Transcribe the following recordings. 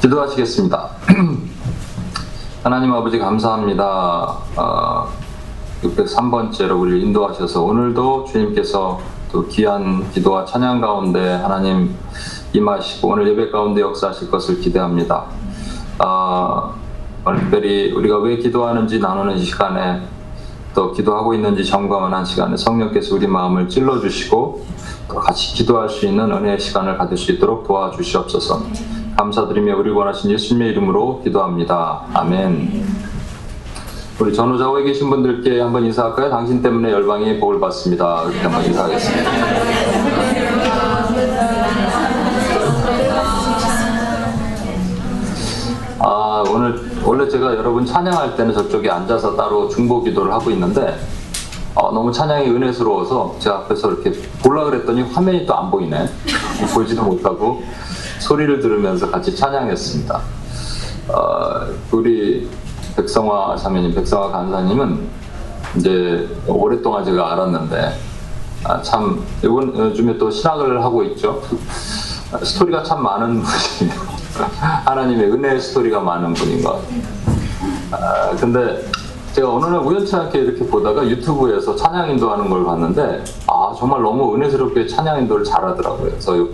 기도하시겠습니다. 하나님 아버지 감사합니다. 어, 603번째로 우리를 인도하셔서 오늘도 주님께서 또 귀한 기도와 찬양 가운데 하나님 임하시고 오늘 예배 가운데 역사하실 것을 기대합니다. 어, 특별히 우리가 왜 기도하는지 나누는 시간에 또 기도하고 있는지 점검하는 시간에 성령께서 우리 마음을 찔러주시고 또 같이 기도할 수 있는 은혜의 시간을 가질 수 있도록 도와주시옵소서. 감사드리며 우리 원하신 예수님의 이름으로 기도합니다. 아멘. 우리 전후좌우에 계신 분들께 한번 인사할까요? 당신 때문에 열방이 복을 받습니다. 이렇게 한번 인사하겠습니다. 아, 오늘 원래 제가 여러분 찬양할 때는 저쪽에 앉아서 따로 중보 기도를 하고 있는데 어, 너무 찬양이 은혜스러워서 제 앞에서 이렇게 보려 그랬더니 화면이 또 안 보이네. 보지도 못하고 소리를 들으면서 같이 찬양했습니다. 어, 우리 백성화 자매님, 백성화 간사님은 이제 오랫동안 제가 알았는데 아, 참 이번 요즘에 또 신학을 하고 있죠. 스토리가 참 많은 분이에요. 하나님의 은혜의 스토리가 많은 분인 것. 아, 근데 제가 어느 날 우연치 않게 이렇게 보다가 유튜브에서 찬양 인도하는 걸 봤는데 아 정말 너무 은혜스럽게 찬양 인도를 잘하더라고요. 그래서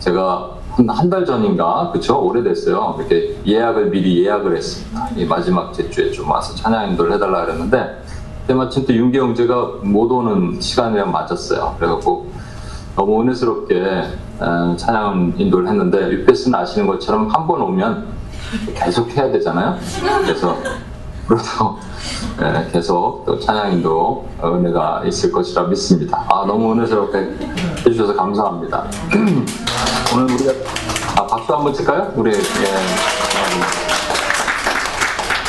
제가 한 달 전인가 그쵸 오래됐어요. 이렇게 예약을 미리 예약을 했습니다. 이 마지막 제 주에 좀 와서 찬양 인도를 해달라 그랬는데 때마침 또 윤기 형제가 못 오는 시간이랑 맞았어요. 그래갖고 너무 은혜스럽게 찬양 인도를 했는데 유페스는 아시는 것처럼 한 번 오면 계속 해야 되잖아요. 그래서 그래서 계속 또 찬양인도 은혜가 있을 것이라 믿습니다. 아 너무 은혜스럽게 해주셔서 감사합니다. 오늘 우리가 아, 박수 한번 칠까요? 우리 예,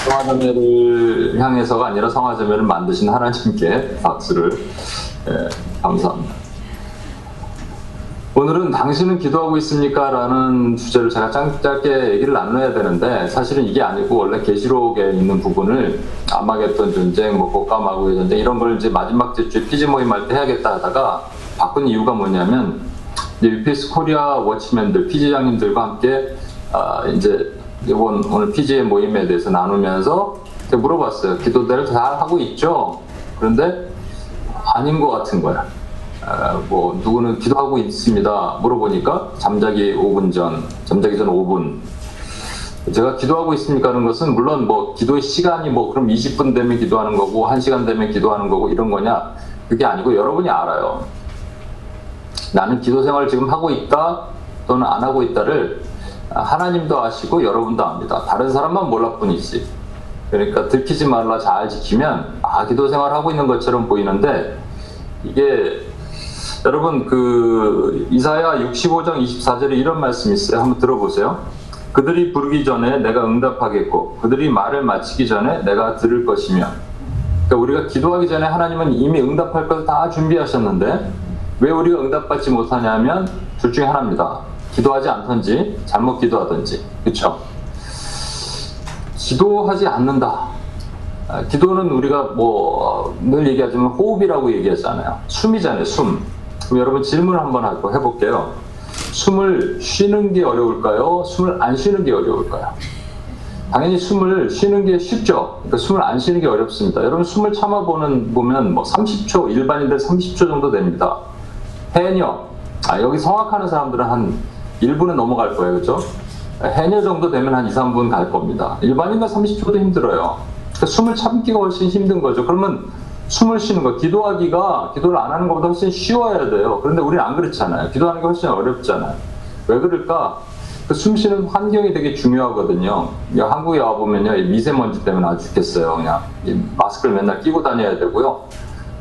성화자매를 향해서가 아니라 성화자매를 만드신 하나님께 박수를 예, 감사합니다. 오늘은 당신은 기도하고 있습니까? 라는 주제를 제가 짧게 얘기를 나눠야 되는데 사실은 이게 아니고 원래 계시록에 있는 부분을 아마겟돈 전쟁, 뭐 복가마구의 전쟁 이런 걸 이제 마지막 제주에 피지 모임 할 때 해야겠다 하다가 바꾼 이유가 뭐냐면 UPS 코리아 워치맨들, 피지장님들과 함께 아, 이제 이번 오늘 피지의 모임에 대해서 나누면서 물어봤어요. 기도대를 잘 하고 있죠? 그런데 아닌 것 같은 거야. 뭐 누구는 기도하고 있습니다. 물어보니까 잠자기 5분 전, 잠자기 전 5분. 제가 기도하고 있습니까 하는 것은 물론 뭐 기도의 시간이 뭐 그럼 20분 되면 기도하는 거고 1시간 되면 기도하는 거고 이런 거냐 그게 아니고 여러분이 알아요. 나는 기도 생활을 지금 하고 있다 또는 안 하고 있다를 하나님도 아시고 여러분도 압니다. 다른 사람만 몰라 뿐이지. 그러니까 들키지 말라 잘 지키면 아 기도 생활 하고 있는 것처럼 보이는데 이게 여러분 그 이사야 65장 24절에 이런 말씀이 있어요. 한번 들어보세요. 그들이 부르기 전에 내가 응답하겠고 그들이 말을 마치기 전에 내가 들을 것이며 그러니까 우리가 기도하기 전에 하나님은 이미 응답할 것을 다 준비하셨는데 왜 우리가 응답받지 못하냐면 둘 중에 하나입니다. 기도하지 않던지 잘못 기도하든지 그렇죠? 기도하지 않는다. 기도는 우리가 뭐 늘 얘기하지만 호흡이라고 얘기하잖아요. 숨이잖아요. 숨. 그럼 여러분 질문 한번 하고 해볼게요. 숨을 쉬는 게 어려울까요? 숨을 안 쉬는 게 어려울까요? 당연히 숨을 쉬는 게 쉽죠. 그러니까 숨을 안 쉬는 게 어렵습니다. 여러분 숨을 참아보는 보면 뭐 30초 일반인들 30초 정도 됩니다. 해녀 아, 여기 성악하는 사람들은 한 1분은 넘어갈 거예요, 그렇죠? 해녀 정도 되면 한 2, 3분 갈 겁니다. 일반인들 30초도 힘들어요. 그러니까 숨을 참기가 훨씬 힘든 거죠. 그러면 숨을 쉬는 거, 기도하기가 기도를 안 하는 것보다 훨씬 쉬워야 돼요. 그런데 우리는 안 그렇잖아요. 기도하는 게 훨씬 어렵잖아요. 왜 그럴까? 그 숨 쉬는 환경이 되게 중요하거든요. 한국에 와보면요, 미세먼지 때문에 아주 죽겠어요. 그냥 마스크를 맨날 끼고 다녀야 되고요.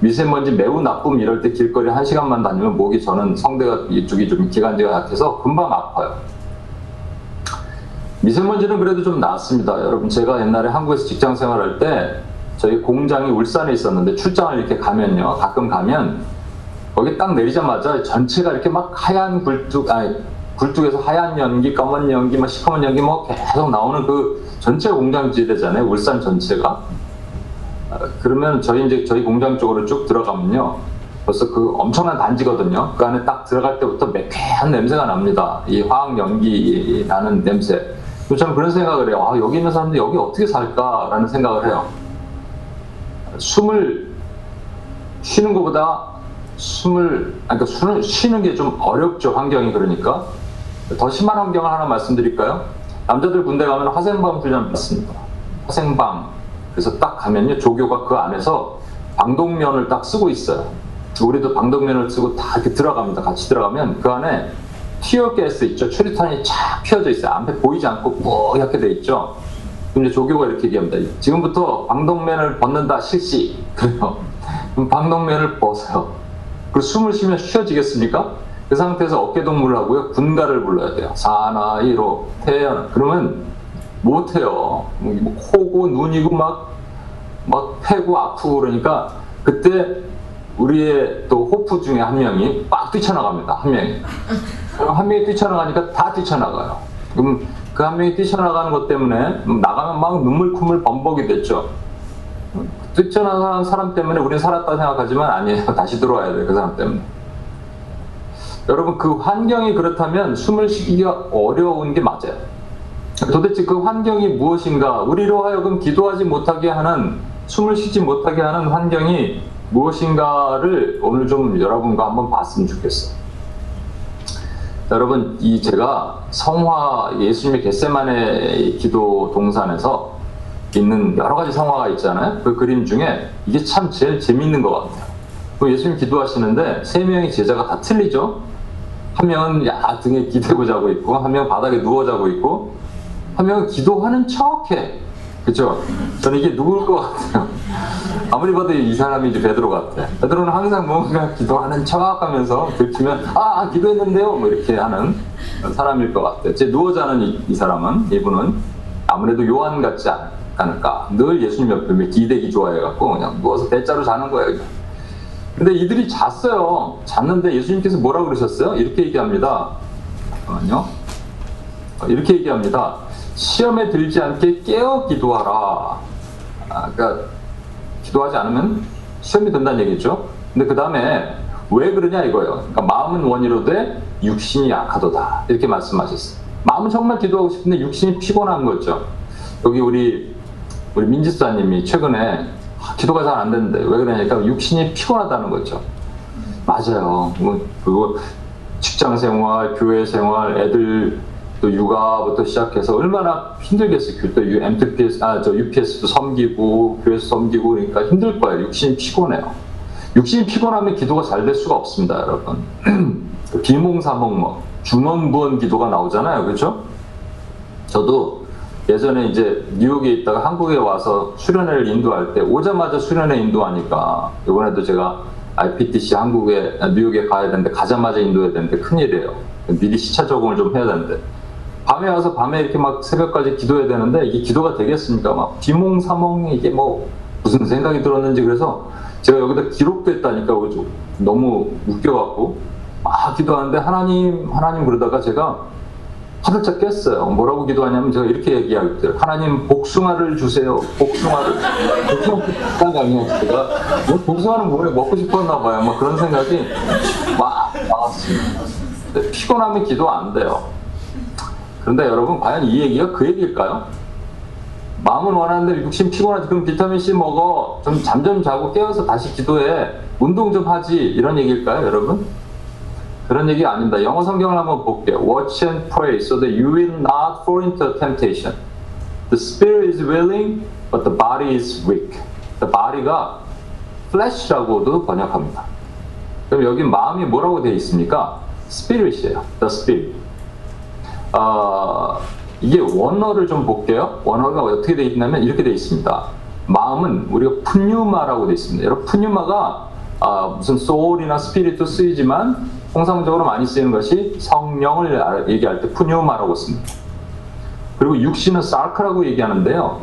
미세먼지 매우 나쁨 이럴 때 길거리 한 시간만 다니면 목이 저는 성대가 이쪽이 좀 기관지가 약해서 금방 아파요. 미세먼지는 그래도 좀 낫습니다. 여러분 제가 옛날에 한국에서 직장 생활할 때 저희 공장이 울산에 있었는데 출장을 이렇게 가면요. 가끔 가면 거기 딱 내리자마자 전체가 이렇게 막 하얀 굴뚝, 아니, 굴뚝에서 하얀 연기, 검은 연기, 막 시커먼 연기 뭐 계속 나오는 그 전체 공장지대잖아요. 울산 전체가. 그러면 저희 이제 저희 공장 쪽으로 쭉 들어가면요. 벌써 그 엄청난 단지거든요. 그 안에 딱 들어갈 때부터 매캐한 냄새가 납니다. 이 화학 연기 나는 냄새. 저는 그런 생각을 해요. 아, 여기 있는 사람들이 여기 어떻게 살까라는 생각을 해요. 숨을 쉬는 것보다 숨을, 그러니까 숨을 쉬는 게 좀 어렵죠, 환경이 그러니까. 더 심한 환경을 하나 말씀드릴까요? 남자들 군대 가면 화생방 훈련 받습니다. 화생방. 그래서 딱 가면요, 조교가 그 안에서 방독면을 딱 쓰고 있어요. 우리도 방독면을 쓰고 다 이렇게 들어갑니다. 같이 들어가면 그 안에 티어가스 있죠. 추리탄이 쫙 피어져 있어요. 앞에 보이지 않고 뿌옇게 돼 있죠. 이제 조교가 이렇게 얘기합니다. 지금부터 방독면을 벗는다 실시. 그래요. 그럼 방독면을 벗어요. 그 숨을 쉬면 쉬어지겠습니까? 그 상태에서 어깨 동무를 하고요. 군가를 불러야 돼요. 사나이로 태연. 그러면 못해요. 뭐 코고 눈이고 막, 막 패고 아프고 그러니까 그때 우리의 또 호프 중에 한 명이 빡 뛰쳐나갑니다. 한 명이. 한 명이 뛰쳐나가니까 다 뛰쳐나가요. 그럼 그 한 명이 뛰쳐나가는 것 때문에 나가면 막 눈물 콧물 범벅이 됐죠. 뛰쳐나간 사람 때문에 우리는 살았다 생각하지만 아니에요. 다시 들어와야 돼요. 그 사람 때문에. 여러분 그 환경이 그렇다면 숨을 쉬기가 어려운 게 맞아요. 도대체 그 환경이 무엇인가? 우리로 하여금 기도하지 못하게 하는 숨을 쉬지 못하게 하는 환경이 무엇인가를 오늘 좀 여러분과 한번 봤으면 좋겠어요. 여러분, 이 제가 성화 예수님의 겟세만의 기도 동산에서 있는 여러 가지 성화가 있잖아요. 그 그림 중에 이게 참 제일 재밌는 것 같아요. 그 예수님 기도하시는데 세 명의 제자가 다 틀리죠. 한 명은 야 등에 기대고 자고 있고, 한 명은 바닥에 누워 자고 있고, 한 명은 기도하는 척해. 그죠? 저는 이게 누굴 것 같아요. 아무리 봐도 이 사람이 이제 베드로 같아. 베드로는 항상 뭔가 기도하는 척 하면서 들키면, 아, 아, 기도했는데요? 뭐 이렇게 하는 사람일 것 같아요. 제 누워 자는 이, 이 사람은, 이분은 아무래도 요한 같지 않을까. 늘 예수님 옆에 기대기 좋아해갖고 그냥 누워서 대자로 자는 거예요. 그냥. 근데 이들이 잤어요. 잤는데 예수님께서 뭐라고 그러셨어요? 이렇게 얘기합니다. 잠깐만요. 이렇게 얘기합니다. 시험에 들지 않게 깨어 기도하라. 아, 그러니까 기도하지 않으면 시험이 된다는 얘기죠. 근데 그 다음에 왜 그러냐 이거예요. 그러니까 마음은 원이로되 육신이 약하도다. 이렇게 말씀하셨어요. 마음은 정말 기도하고 싶은데 육신이 피곤한 거죠. 여기 우리 우리 민지사님이 최근에 기도가 잘 안 되는데 왜 그러냐니까 육신이 피곤하다는 거죠. 맞아요. 뭐 그리고 직장 생활, 교회 생활, 애들 또 육아부터 시작해서 얼마나 힘들겠어요. 또 MTPS, 아, 저 UPS도 섬기고, 교회에서 섬기고, 그러니까 힘들 거예요. 육신이 피곤해요. 육신이 피곤하면 기도가 잘 될 수가 없습니다, 여러분. 비몽사몽 뭐, 중원부원 기도가 나오잖아요. 그렇죠? 저도 예전에 이제 뉴욕에 있다가 한국에 와서 수련회를 인도할 때 오자마자 수련회 인도하니까 이번에도 제가 IPTC 한국에 뉴욕에 가야 되는데 가자마자 인도해야 되는데 큰일이에요. 미리 시차 적응을 좀 해야 되는데 밤에 와서 밤에 이렇게 막 새벽까지 기도해야 되는데 이게 기도가 되겠습니까? 막 비몽사몽 이게 뭐 무슨 생각이 들었는지 그래서 제가 여기다 기록됐다니까 너무 웃겨갖고 막 기도하는데 하나님 하나님 그러다가 제가 화들짝 깼어요. 뭐라고 기도하냐면 제가 이렇게 얘기하거든요. 하나님 복숭아를 주세요. 복숭아를. 복숭아 아니야 제가 뭐 복숭아는 뭐에 먹고 싶었나 봐요. 막 그런 생각이 막 나왔습니다. 피곤하면 기도 안 돼요. 그런데 여러분 과연 이 얘기가 그 얘기일까요? 마음은 원하는데 육신 피곤하지 그럼 비타민 C 먹어 좀 잠 좀 자고 깨어서 다시 기도해 운동 좀 하지 이런 얘기일까요 여러분? 그런 얘기 아닙니다. 영어 성경을 한번 볼게요. Watch and pray so that you will not fall into temptation. The spirit is willing, but the body is weak. The body가 flesh라고도 번역합니다. 그럼 여기 마음이 뭐라고 되어 있습니까? spirit이에요. The spirit. 어, 이게 원어를 좀 볼게요. 원어가 어떻게 되어 있냐면 이렇게 되어 있습니다. 마음은 우리가 푸뉴마라고 되어 있습니다. 여러분 푸뉴마가 어, 무슨 소울이나 스피릿도 쓰이지만 통상적으로 많이 쓰이는 것이 성령을 얘기할 때 푸뉴마라고 씁니다. 그리고 육신은 sarx라고 얘기하는데요.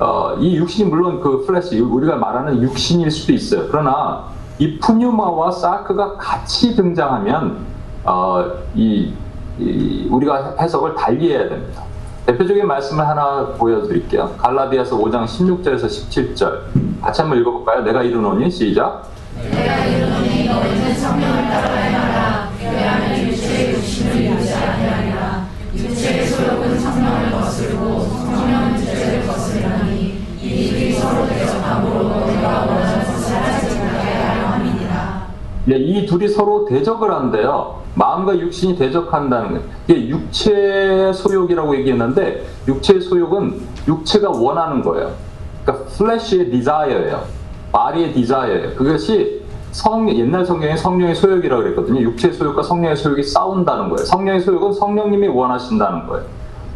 어, 이 육신이 물론 그 flesh 우리가 말하는 육신일 수도 있어요. 그러나 이 pneuma와 sarx가 같이 등장하면 어, 이, 이 우리가 해석을 달리 해야 됩니다. 대표적인 말씀을 하나 보여드릴게요. 갈라디아서 5장 16절에서 17절. 같이 한번 읽어볼까요? 내가 이르노니 시작. 내가 이르노니 너희는 성령을 따라 행하라. 그리하면 육체의 욕심을 이루지 아니하리라. 육체의 소욕은 성령을 거스르고 성령은 육체를 거스르니 이들이 서로 대적함으로 너희가 원하는 것을 하지 못하게 하려 함이니라. 예, 이 둘이 서로 대적을 한대요. 마음과 육신이 대적한다는 거예요. 이게 육체의 소욕이라고 얘기했는데 육체의 소욕은 육체가 원하는 거예요. 그러니까 flesh의 desire예요. 바리의 desire예요. 그것이 성, 옛날 성경에 성령의 소욕이라고 그랬거든요. 육체의 소욕과 성령의 소욕이 싸운다는 거예요. 성령의 소욕은 성령님이 원하신다는 거예요.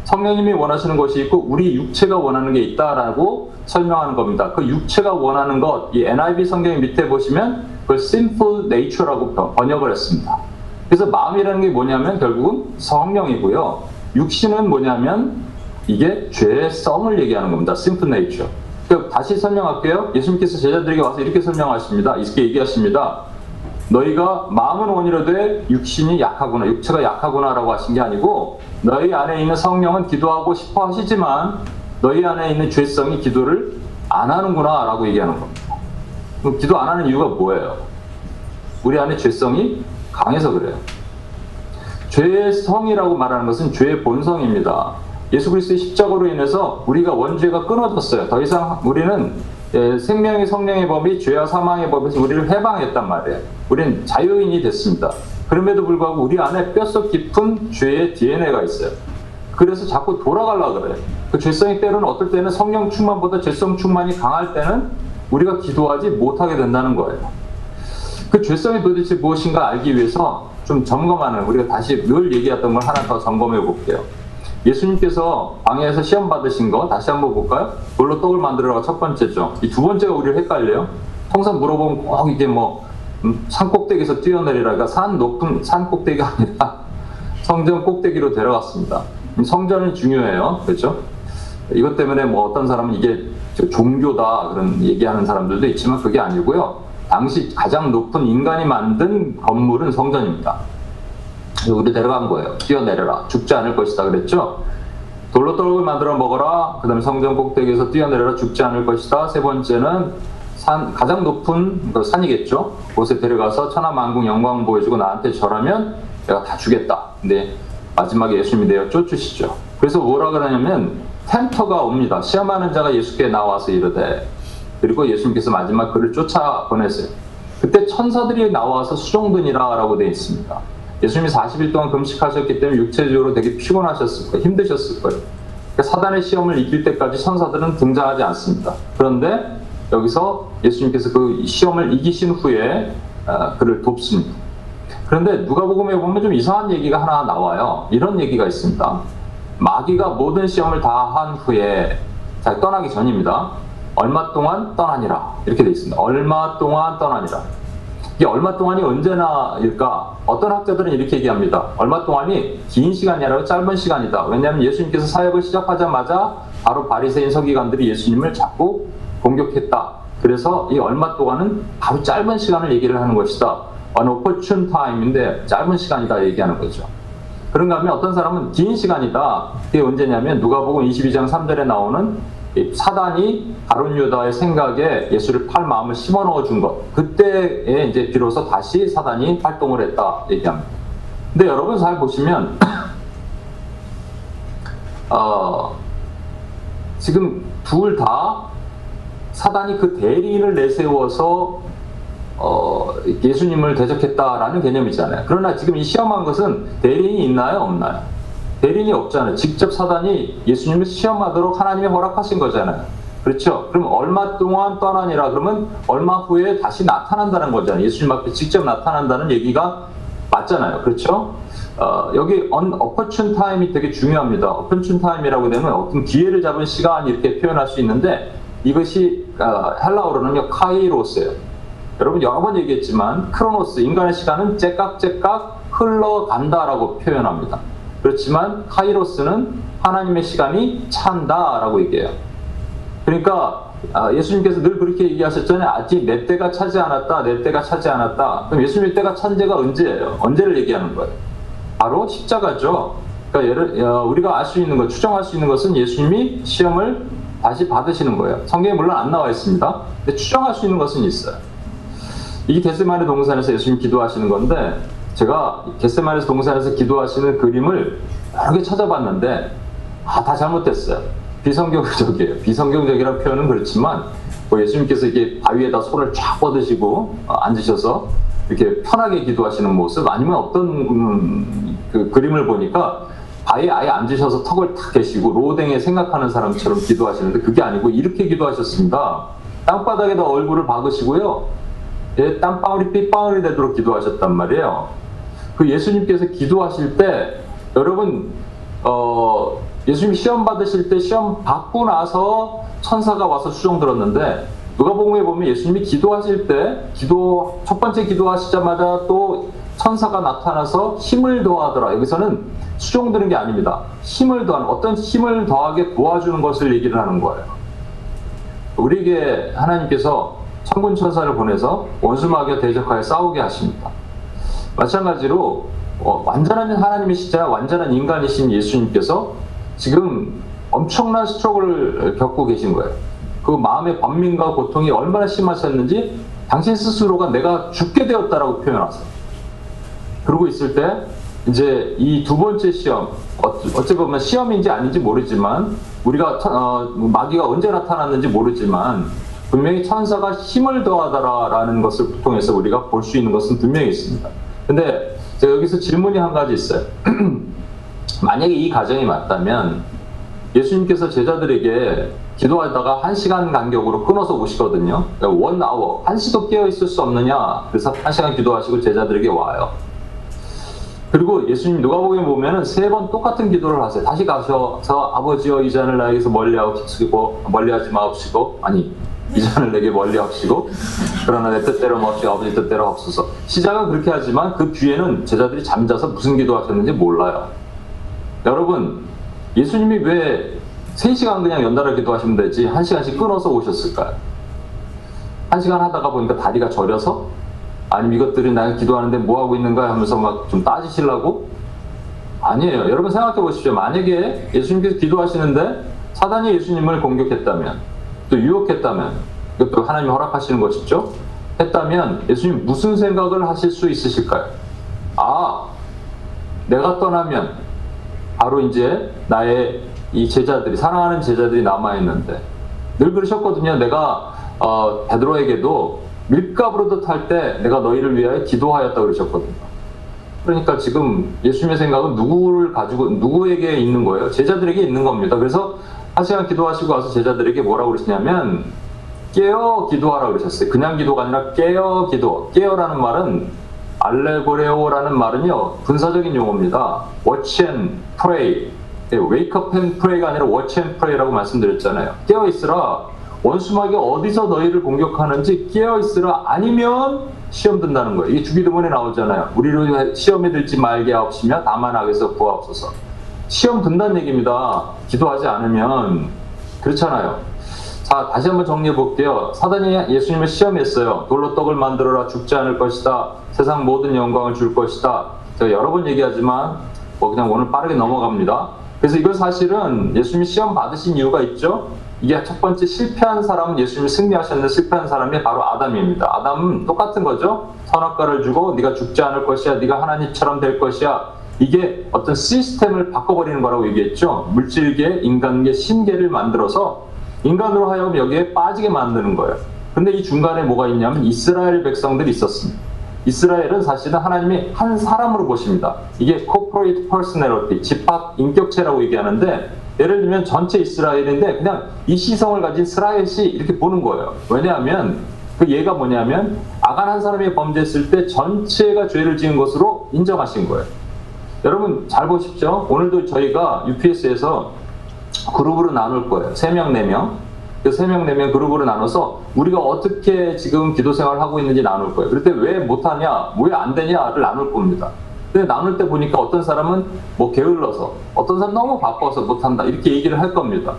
성령님이 원하시는 것이 있고 우리 육체가 원하는 게 있다라고 설명하는 겁니다. 그 육체가 원하는 것, 이 NIV 성경 밑에 보시면 그걸 sinful nature라고 번역을 했습니다. 그래서 마음이라는 게 뭐냐면 결국은 성령이고요. 육신은 뭐냐면 이게 죄의 성을 얘기하는 겁니다. sinful nature. 그 다시 설명할게요. 예수님께서 제자들에게 와서 이렇게 설명하십니다. 이렇게 얘기하십니다. 너희가 마음은 원이로되 육신이 약하구나, 육체가 약하구나라고 하신 게 아니고 너희 안에 있는 성령은 기도하고 싶어 하시지만 너희 안에 있는 죄성이 기도를 안 하는구나라고 얘기하는 겁니다. 기도 안 하는 이유가 뭐예요? 우리 안에 죄성이 강해서 그래요. 죄의 성이라고 말하는 것은 죄의 본성입니다. 예수 그리스도의 십자가로 인해서 우리가 원죄가 끊어졌어요. 더 이상 우리는 예, 생명의 성령의 법이 죄와 사망의 법에서 우리를 해방했단 말이에요. 우리는 자유인이 됐습니다. 그럼에도 불구하고 우리 안에 뼛속 깊은 죄의 DNA가 있어요. 그래서 자꾸 돌아가려 그래요. 그 죄성이 때로는 어떨 때는 성령 충만보다 죄성 충만이 강할 때는 우리가 기도하지 못하게 된다는 거예요. 그 죄성이 도대체 무엇인가 알기 위해서 좀 점검하는 우리가 다시 늘 얘기했던 걸 하나 더 점검해 볼게요. 예수님께서 방에서 시험 받으신 거 다시 한번 볼까요? 돌로 떡을 만들어가 첫 번째죠. 이 두 번째가 우리를 헷갈려요. 통상 물어보면 꼭 이게 뭐 음, 산꼭대기에서 뛰어내리라가 산 높은 산 꼭대기가 아니라 성전 꼭대기로 데려갔습니다. 성전이 중요해요. 그렇죠? 이것 때문에 뭐 어떤 사람은 이게 종교다 그런 얘기하는 사람들도 있지만 그게 아니고요. 당시 가장 높은 인간이 만든 건물은 성전입니다. 우리 데려간 거예요. 뛰어내려라. 죽지 않을 것이다 그랬죠? 돌로 떡을 만들어 먹어라. 그 다음에 성전 꼭대기에서 뛰어내려라. 죽지 않을 것이다. 세 번째는 산, 가장 높은 그 산이겠죠? 곳에 데려가서 천하만국 영광 보여주고 나한테 절하면 내가 다 주겠다. 근데 마지막에 예수님이 내어 쫓으시죠. 그래서 뭐라 그러냐면 텐터가 옵니다. 시험하는 자가 예수께 나와서 이르되 그리고 예수님께서 마지막 그를 쫓아 보냈어요. 그때 천사들이 나와서 수종드니라라고 되어 있습니다. 예수님이 40일 동안 금식하셨기 때문에 육체적으로 되게 피곤하셨을 거예요. 힘드셨을 거예요. 그러니까 사단의 시험을 이길 때까지 천사들은 등장하지 않습니다. 그런데 여기서 예수님께서 그 시험을 이기신 후에 어, 그를 돕습니다. 그런데 누가복음에 보면 좀 이상한 얘기가 하나 나와요. 이런 얘기가 있습니다. 마귀가 모든 시험을 다 한 후에 자, 떠나기 전입니다. 얼마 동안 떠나니라 이렇게 돼 있습니다. 얼마 동안 떠나니라. 이게 얼마 동안이 언제나일까? 어떤 학자들은 이렇게 얘기합니다. 얼마 동안이 긴 시간이 아니라 짧은 시간이다. 왜냐하면 예수님께서 사역을 시작하자마자 바로 바리새인 서기관들이 예수님을 잡고 공격했다. 그래서 이 얼마 동안은 바로 짧은 시간을 얘기를 하는 것이다. an opportune time인데 짧은 시간이다 얘기하는 거죠. 그런가 하면 어떤 사람은 긴 시간이다. 그게 언제냐면 누가복음 22장 3절에 나오는 사단이 가론 유다의 생각에 예수를 팔 마음을 심어 넣어 준 것. 그때에 이제 비로소 다시 사단이 활동을 했다 얘기합니다. 근데 여러분 잘 보시면 어, 지금 둘 다 사단이 그 대리인을 내세워서 어, 예수님을 대적했다라는 개념이잖아요. 그러나 지금 이 시험한 것은 대리인이 있나요, 없나요? 대리인이 없잖아요. 직접 사단이 예수님을 시험하도록 하나님이 허락하신 거잖아요. 그렇죠? 그럼 얼마 동안 떠나니라 그러면 얼마 후에 다시 나타난다는 거잖아요. 예수님 앞에 직접 나타난다는 얘기가 맞잖아요. 그렇죠? 어, 여기 on opportune time이 되게 중요합니다. opportune time이라고 되면 어떤 기회를 잡은 시간 이렇게 표현할 수 있는데 이것이 어, 헬라어로는요 카이로스예요. 여러분 여러 번 얘기했지만 크로노스 인간의 시간은 째깍째깍 흘러간다라고 표현합니다. 그렇지만 카이로스는 하나님의 시간이 찬다라고 얘기해요. 그러니까 예수님께서 늘 그렇게 얘기하셨잖아요. 아직 내 때가 차지 않았다, 내 때가 차지 않았다. 그럼 예수님 때가 찬 제가 언제예요? 언제를 얘기하는 거예요? 바로 십자가죠. 그러니까 우리가 알 수 있는 것, 추정할 수 있는 것은 예수님이 시험을 다시 받으시는 거예요. 성경에 물론 안 나와 있습니다. 근데 추정할 수 있는 것은 있어요. 이 게세마네 동산에서 예수님 기도하시는 건데 제가 게세마네 동산에서 기도하시는 그림을 여러 개 찾아봤는데 아, 다 잘못됐어요. 비성경적이에요. 비성경적이라는 표현은 그렇지만 뭐 예수님께서 이게 바위에다 손을 쫙 뻗으시고 어, 앉으셔서 이렇게 편하게 기도하시는 모습 아니면 어떤 음, 그 그림을 보니까 아예 아예 앉으셔서 턱을 탁 계시고 로댕에 생각하는 사람처럼 기도하시는데 그게 아니고 이렇게 기도하셨습니다. 땅바닥에다 얼굴을 박으시고요. 예, 땀방울이 삐방울이 되도록 기도하셨단 말이에요. 그 예수님께서 기도하실 때 여러분 어, 예수님 시험 받으실 때 시험 받고 나서 천사가 와서 수종 들었는데 누가복음에 보면 예수님이 기도하실 때 기도 첫 번째 기도하시자마자 또 천사가 나타나서 힘을 더하더라. 여기서는 수종 드는 게 아닙니다. 힘을 더하는 어떤 힘을 더하게 도와주는 것을 얘기를 하는 거예요. 우리에게 하나님께서 천군 천사를 보내서 원수마귀와 대적하여 싸우게 하십니다. 마찬가지로 어, 완전한 하나님이시자 완전한 인간이신 예수님께서 지금 엄청난 스트로크를 겪고 계신 거예요. 그 마음의 번민과 고통이 얼마나 심하셨는지 당신 스스로가 내가 죽게 되었다라고 표현하세요. 그러고 있을 때 이제 이 두 번째 시험 어- 어찌 보면 시험인지 아닌지 모르지만 우리가 천- 어, 마귀가 언제 나타났는지 모르지만 분명히 천사가 힘을 더하더라라는 것을 통해서 우리가 볼 수 있는 것은 분명히 있습니다. 근데 여기서 질문이 한 가지 있어요. 만약에 이 가정이 맞다면 예수님께서 제자들에게 기도하다가 한 시간 간격으로 끊어서 오시거든요. 그러니까 원 아워, 한 시도 깨어 있을 수 없느냐. 그래서 한 시간 기도하시고 제자들에게 와요. 그리고 예수님 누가복음에 보면은 세 번 똑같은 기도를 하세요. 다시 가셔서 아버지여 이 잔을 나에게서 멀리하시고 멀리하지 마옵시고 아니 이 잔을 내게 멀리 하시고 그러나 내 뜻대로 없이 아버지 뜻대로 없소서. 시작은 그렇게 하지만 그 뒤에는 제자들이 잠자서 무슨 기도하셨는지 몰라요. 여러분 예수님이 왜 3시간 그냥 연달아 기도하시면 되지 1시간씩 끊어서 오셨을까요? 1시간 하다가 보니까 다리가 저려서 아니면 이것들이 나가 기도하는데 뭐 하고 있는가 하면서 막 좀 따지시려고? 아니에요. 여러분 생각해 보십시오. 만약에 예수님께서 기도하시는데 사단이 예수님을 공격했다면 또 유혹했다면 이것도 하나님이 허락하시는 것이죠. 했다면 예수님 무슨 생각을 하실 수 있으실까요? 아, 내가 떠나면 바로 이제 나의 이 제자들이 사랑하는 제자들이 남아 있는데 늘 그러셨거든요. 내가 어, 베드로에게도 밀가부르도 탈 때 내가 너희를 위하여 기도하였다 그러셨거든요. 그러니까 지금 예수님의 생각은 누구를 가지고 누구에게 있는 거예요? 제자들에게 있는 겁니다. 그래서 한 시간 기도하시고 와서 제자들에게 뭐라고 그러시냐면 깨어 기도하라 그러셨어요. 그냥 기도가 아니라 깨어 기도. 깨어라는 말은 알레고레오라는 말은요 분사적인 용어입니다. Watch and pray. 예, wake up and pray가 아니라 watch and pray라고 말씀드렸잖아요. 깨어 있으라. 원수마귀 어디서 너희를 공격하는지 깨어 있으라. 아니면 시험 든다는 거예요. 이게 주기도문에 나오잖아요. 우리를 시험에 들지 말게 하옵시며 다만 악에서 구하옵소서. 시험 든다는 얘기입니다. 기도하지 않으면 그렇잖아요. 자, 다시 한번 정리해 볼게요. 사단이 예수님을 시험했어요. 돌로 떡을 만들어라 죽지 않을 것이다. 세상 모든 영광을 줄 것이다. 제가 여러 번 얘기하지만 뭐 그냥 오늘 빠르게 넘어갑니다. 그래서 이걸 사실은 예수님이 시험 받으신 이유가 있죠. 이게 첫 번째 실패한 사람은 예수님이 승리하셨는데 실패한 사람이 바로 아담입니다. 아담은 똑같은 거죠. 선악과를 주고 네가 죽지 않을 것이야. 네가 하나님처럼 될 것이야. 이게 어떤 시스템을 바꿔버리는 거라고 얘기했죠. 물질계, 인간계, 신계를 만들어서 인간으로 하여금 여기에 빠지게 만드는 거예요. 근데 이 중간에 뭐가 있냐면 이스라엘 백성들이 있었습니다. 이스라엘은 사실은 하나님이 한 사람으로 보십니다. 이게 corporate personality, 집합 인격체라고 얘기하는데 예를 들면 전체 이스라엘인데 그냥 이 시성을 가진 스라엘이 이렇게 보는 거예요. 왜냐하면 그 예가 뭐냐면 아간 한 사람이 범죄했을 때 전체가 죄를 지은 것으로 인정하신 거예요. 여러분 잘 보십시오. 오늘도 저희가 UPS에서 그룹으로 나눌 거예요. 3명, 4명. 그 3명, 4명 그룹으로 나눠서 우리가 어떻게 지금 기도 생활을 하고 있는지 나눌 거예요. 그럴 때왜 못하냐, 왜 안 되냐를 나눌 겁니다. 근데 나눌 때 보니까 어떤 사람은 뭐 게을러서, 어떤 사람 너무 바빠서 못한다. 이렇게 얘기를 할 겁니다.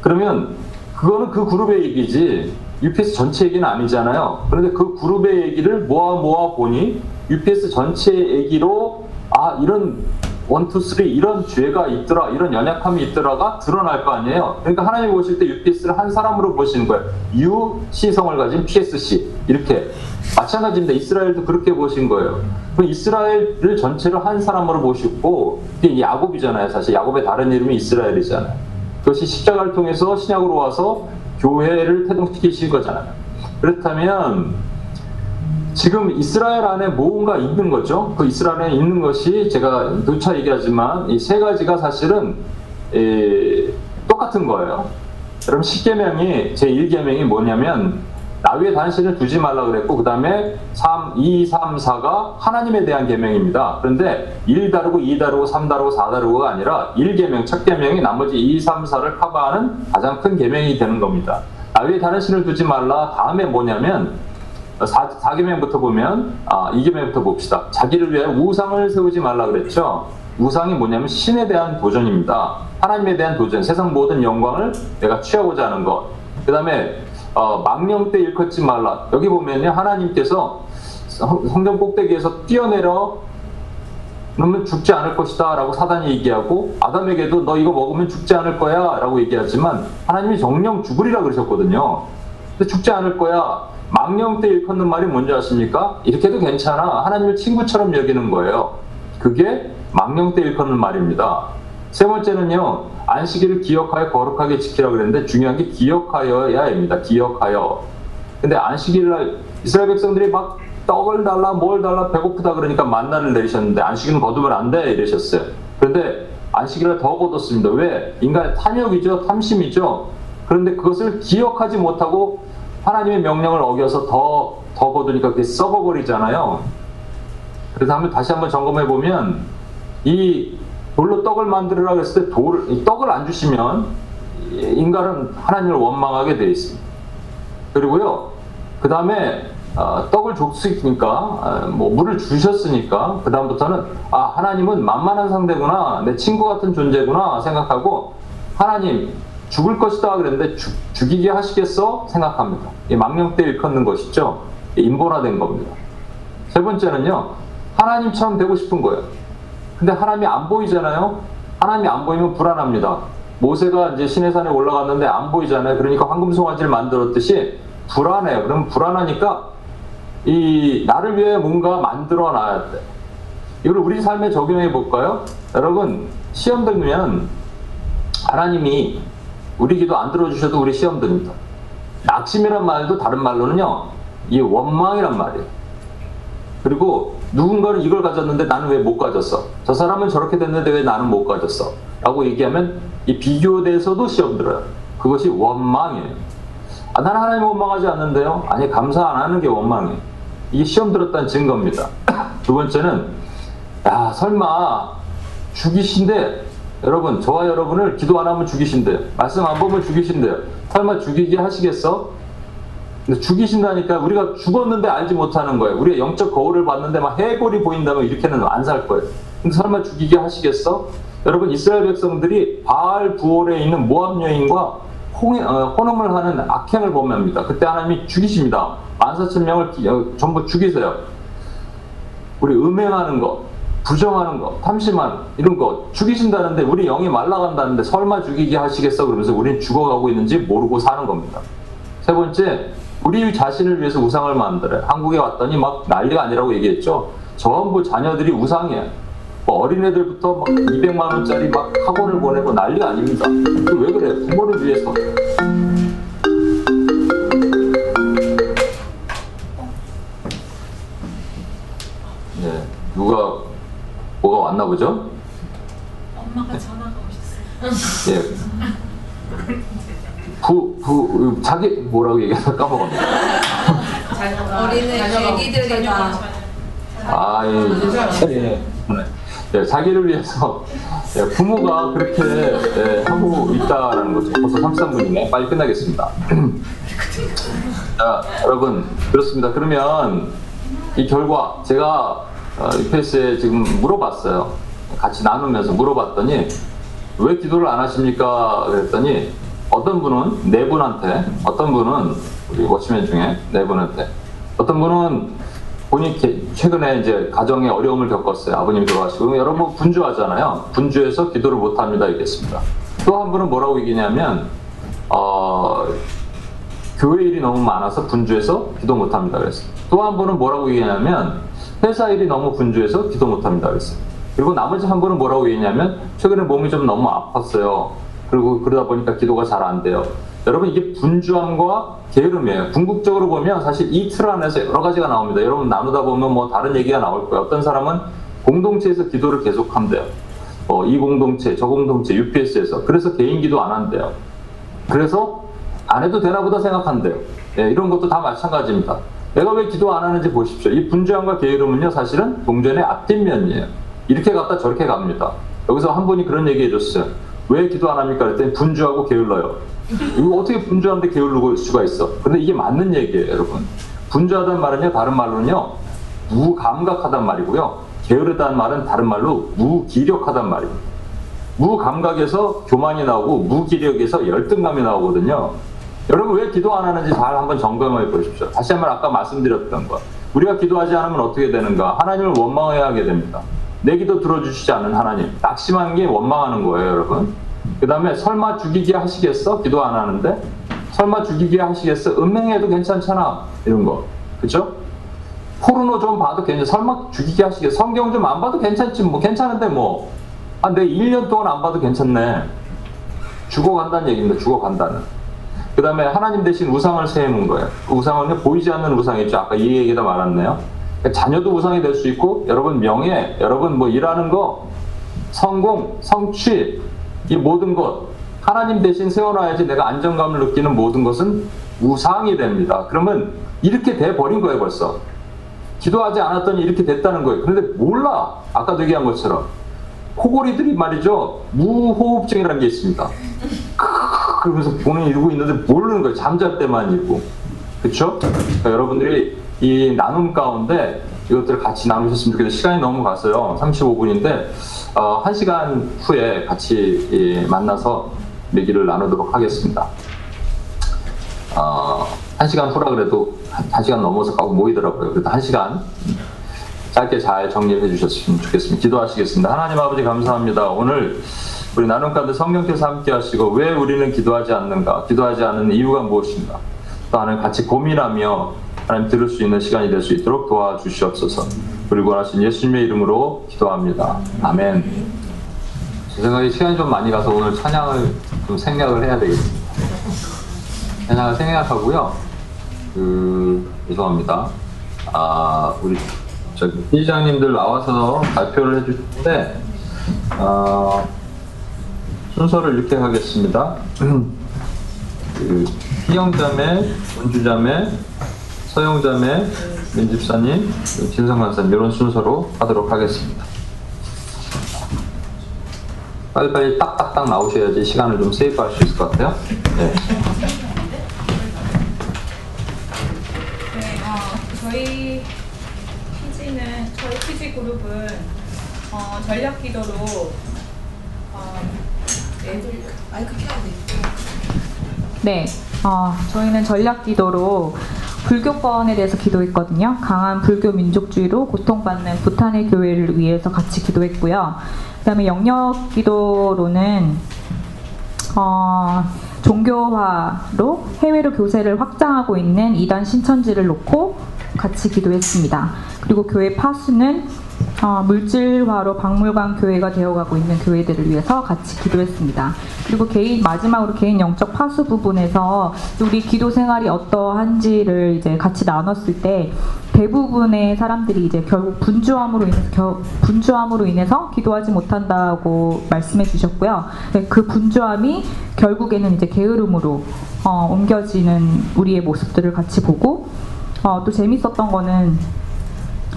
그러면 그거는 그 그룹의 얘기지 UPS 전체 얘기는 아니잖아요. 그런데 그 그룹의 얘기를 모아 모아 보니 UPS 전체 얘기로 아 이런 one two three 이런 죄가 있더라 이런 연약함이 있더라가 드러날 거 아니에요. 그러니까 하나님 보실 때 UPS를 한 사람으로 보시는 거예요. U씨 성을 가진 PS씨 이렇게 마찬가지입니다. 이스라엘도 그렇게 보신 거예요. 그 이스라엘을 전체로 한 사람으로 보시고 이게 야곱이잖아요. 사실 야곱의 다른 이름이 이스라엘이잖아요. 그것이 십자가를 통해서 신약으로 와서 교회를 태동시키신 거잖아요. 그렇다면 지금 이스라엘 안에 뭔가 있는 거죠. 그 이스라엘 안에 있는 것이 제가 누차 얘기하지만 이 세 가지가 사실은 이 똑같은 거예요. 여러분 10계명이 제 1계명이 뭐냐면 나 위에 단신을 두지 말라 그랬고 그 다음에 3 2 3 4가 하나님에 대한 계명입니다. 그런데 1 다르고 2 다르고 3 다르고 4 다르고가 아니라 1계명 첫 계명이 나머지 2 3 4를 커버하는 가장 큰 계명이 되는 겁니다. 나 위에 다른 신을 두지 말라 다음에 뭐냐면 4, 4계명부터 보면 아, 2계명부터 봅시다. 자기를 위해 우상을 세우지 말라 그랬죠. 우상이 뭐냐면 신에 대한 도전입니다. 하나님에 대한 도전, 세상 모든 영광을 내가 취하고자 하는 것. 그 다음에 어, 망령 때 일컫지 말라. 여기 보면요, 하나님께서 성- 성전 꼭대기에서 뛰어내려 그러면 죽지 않을 것이다 라고 사단이 얘기하고 아담에게도 너 이거 먹으면 죽지 않을 거야 라고 얘기하지만 하나님이 정령 죽으리라 그러셨거든요. 근데 죽지 않을 거야. 망령 때 일컫는 말이 뭔지 아십니까? 이렇게도 괜찮아. 하나님을 친구처럼 여기는 거예요. 그게 망령 때 일컫는 말입니다. 세 번째는요, 안식일을 기억하여 거룩하게 지키라 그랬는데 중요한 게 기억하여야입니다. 기억하여. 근데 안식일날 이스라엘 백성들이 막 떡을 달라 뭘 달라 배고프다 그러니까 만나를 내리셨는데 안식일은 거두면 안 돼 이러셨어요. 그런데 안식일을 더 거뒀습니다. 왜? 인간의 탐욕이죠, 탐심이죠. 그런데 그것을 기억하지 못하고 하나님의 명령을 어겨서 더, 더 거두니까 그게 썩어버리잖아요. 그래서 한번 다시 한번 점검해 보면 이 돌로 떡을 만들으라 그랬을 때 돌, 이 떡을 안 주시면 인간은 하나님을 원망하게 돼 있습니다. 그리고요, 그 다음에 떡을 줬으니까 어, 뭐 물을 주셨으니까 그 다음부터는 아 하나님은 만만한 상대구나 내 친구 같은 존재구나 생각하고 하나님 죽을 것이다 그랬는데 죽, 죽이게 하시겠어 생각합니다. 이 망령 때 일컫는 것이죠. 이 인본화된 겁니다. 세 번째는요 하나님처럼 되고 싶은 거예요. 근데 하나님이 안 보이잖아요. 하나님이 안 보이면 불안합니다. 모세가 이제 시내산에 올라갔는데 안 보이잖아요. 그러니까 황금 송아지를 만들었듯이 불안해요. 그럼 불안하니까 이 나를 위해 뭔가 만들어 놔야 돼. 이걸 우리 삶에 적용해 볼까요? 여러분 시험 들면 하나님이 우리 기도 안 들어주셔도 우리 시험 듭니다. 낙심이란 말도 다른 말로는요, 이 원망이란 말이에요. 그리고 누군가는 이걸 가졌는데 나는 왜 못 가졌어? 저 사람은 저렇게 됐는데 왜 나는 못 가졌어? 라고 얘기하면 이 비교돼서도 시험 들어요. 그것이 원망이에요. 아, 나는 하나님 원망하지 않는데요? 아니, 감사 안 하는 게 원망이에요. 이게 시험 들었다는 증거입니다. 두 번째는, 야, 설마 죽이신데, 여러분, 저와 여러분을 기도 안 하면 죽이신대요. 말씀 안 보면 죽이신대요. 설마 죽이게 하시겠어? 근데 죽이신다니까 우리가 죽었는데 알지 못하는 거예요. 우리가 영적 거울을 봤는데 막 해골이 보인다면 이렇게는 안 살 거예요. 근데 설마 죽이게 하시겠어? 여러분 이스라엘 백성들이 바알 부올에 있는 모압 여인과 홍, 어, 혼음을 하는 악행을 범합니다. 그때 하나님이 죽이십니다. 만사천 명을 어, 전부 죽이세요. 우리 음행하는 것, 부정하는 것, 탐심하는 이런 것 죽이신다는데 우리 영이 말라간다는데 설마 죽이게 하시겠어? 그러면서 우리는 죽어가고 있는지 모르고 사는 겁니다. 세 번째, 우리 자신을 위해서 우상을 만들어요. 한국에 왔더니 막 난리가 아니라고 얘기했죠. 전부 자녀들이 우상이에요. 뭐 어린애들부터 막 200만 원짜리 막 학원을 보내고 난리가 아닙니다. 그왜 그래요? 부모를 위해서. 보죠? 엄마가 전화가 오셨어요. 예. 부, 부, 자기 뭐라고 얘기해서 까먹었네. 어린애 애기들이 다 아, 예. 예. 네. 예, 자기를 위해서 예, 부모가 그렇게 예, 하고 있다라는 거죠. 벌써 33분이네. 빨리 끝나겠습니다. 자, 여러분, 그렇습니다. 그러면 이 결과, 제가 어, UPS에 지금 물어봤어요. 같이 나누면서 물어봤더니, 왜 기도를 안 하십니까? 그랬더니, 어떤 분은 네 분한테, 어떤 분은 우리 워치맨 중에 네 분한테, 어떤 분은 본인이 게- 최근에 이제 가정에 어려움을 겪었어요. 아버님이 돌아가시고 여러분 분주하잖아요. 분주해서 기도를 못 합니다. 이겠습니다. 또 한 분은 뭐라고 얘기냐면 어, 교회 일이 너무 많아서 분주해서 기도 못 합니다. 그랬어요. 또 한 분은 뭐라고 얘기냐면 회사 일이 너무 분주해서 기도 못 합니다. 그랬어요. 그리고 나머지 한 분은 뭐라고 얘기냐면 최근에 몸이 좀 너무 아팠어요. 그리고 그러다 보니까 기도가 잘 안 돼요. 여러분 이게 분주함과 게으름이에요. 궁극적으로 보면 사실 이 틀 안에서 여러 가지가 나옵니다. 여러분 나누다 보면 뭐 다른 얘기가 나올 거예요. 어떤 사람은 공동체에서 기도를 계속하면 돼요. 어, 이 공동체, 저 공동체, UPS에서. 그래서 개인 기도 안 한대요. 그래서 안 해도 되나 보다 생각한대요. 예, 이런 것도 다 마찬가지입니다. 내가 왜 기도 안 하는지 보십시오. 이 분주함과 게으름은요, 사실은 동전의 앞뒷면이에요. 이렇게 갔다 저렇게 갑니다. 여기서 한 분이 그런 얘기 해줬어요. 왜 기도 안 합니까? 그랬더니 분주하고 게을러요. 이거 어떻게 분주한데 게을르고 수가 있어? 근데 이게 맞는 얘기예요, 여러분. 분주하다는 말은요, 다른 말로는요, 무감각하단 말이고요. 게으르다는 말은 다른 말로 무기력하단 말입니다. 무감각에서 교만이 나오고 무기력에서 열등감이 나오거든요. 여러분 왜 기도 안 하는지 잘 한번 점검해 보십시오. 다시 한번 아까 말씀드렸던 거. 우리가 기도하지 않으면 어떻게 되는가? 하나님을 원망해야 하게 됩니다. 내 기도 들어주시지 않은 하나님. 낙심하는 게 원망하는 거예요, 여러분. 그 다음에 설마 죽이게 하시겠어? 기도 안 하는데? 설마 죽이게 하시겠어? 은행해도 괜찮잖아. 이런 거. 그죠? 포르노 좀 봐도 괜찮아. 설마 죽이게 하시겠어? 성경 좀 안 봐도 괜찮지. 뭐 괜찮은데 뭐. 아, 내 1년 동안 안 봐도 괜찮네. 죽어간다는 얘기입니다. 죽어간다는. 그 다음에 하나님 대신 우상을 세우는 거예요. 그 우상은 보이지 않는 우상이죠. 아까 이 얘기도 말았네요. 그러니까 자녀도 우상이 될 수 있고, 여러분 명예, 여러분 뭐 일하는 거, 성공, 성취, 이 모든 것, 하나님 대신 세워놔야지 내가 안정감을 느끼는 모든 것은 우상이 됩니다. 그러면 이렇게 돼 버린 거예요, 벌써. 기도하지 않았더니 이렇게 됐다는 거예요. 그런데 몰라. 아까도 얘기한 것처럼. 코골이들이 말이죠. 무호흡증이라는 게 있습니다. 그러면서 본인이 이러고 있는데 모르는 거예요. 잠잘 때만 이러고. 그쵸? 그러니까 여러분들이 이 나눔 가운데 이것들을 같이 나누셨으면 좋겠는데 시간이 너무 갔어요. 35분인데 어, 1시간 후에 같이 이, 만나서 얘기를 나누도록 하겠습니다. 어, 1시간 후라 그래도 1시간 넘어서 가고 모이더라고요. 그래도 1시간 짧게 잘 정리해 주셨으면 좋겠습니다. 기도하시겠습니다. 하나님 아버지 감사합니다. 오늘 우리 나눔 가운데 성령께서 함께 하시고 왜 우리는 기도하지 않는가? 기도하지 않는 이유가 무엇인가? 또 하나님 같이 고민하며 하나님 들을 수 있는 시간이 될 수 있도록 도와주시옵소서. 그리고 원하신 예수님의 이름으로 기도합니다. 아멘. 제 생각에 시간이 좀 많이 가서 오늘 찬양을 좀 생략을 해야 되겠습니다. 찬양을 생략하고요. 그 죄송합니다. 아 우리 저기 피장님들 나와서 발표를 해주시는데 어, 순서를 이렇게 하겠습니다. 그 희영자매, 원주자매, 서영자매, 민집사님, 진성관사님 이런 순서로 하도록 하겠습니다. 빨리빨리 딱딱딱 나오셔야지 시간을 좀 세이브할 수 있을 것 같아요. 네. 네, 어, 저희 PG는 저희 PG 그룹은 어, 전략 기도로 어, 네, 어, 저희는 전략 기도로 불교권에 대해서 기도했거든요. 강한 불교 민족주의로 고통받는 부탄의 교회를 위해서 같이 기도했고요. 그 다음에 영역 기도로는 어, 종교화로 해외로 교세를 확장하고 있는 이단 신천지를 놓고 같이 기도했습니다. 그리고 교회 파수는 어, 물질화로 박물관 교회가 되어가고 있는 교회들을 위해서 같이 기도했습니다. 그리고 개인 마지막으로 개인 영적 파수 부분에서 우리 기도 생활이 어떠한지를 이제 같이 나눴을 때 대부분의 사람들이 이제 결국 분주함으로 인해서 겨- 분주함으로 인해서 기도하지 못한다고 말씀해 주셨고요. 네, 그 분주함이 결국에는 이제 게으름으로 어, 옮겨지는 우리의 모습들을 같이 보고 어, 또 재밌었던 거는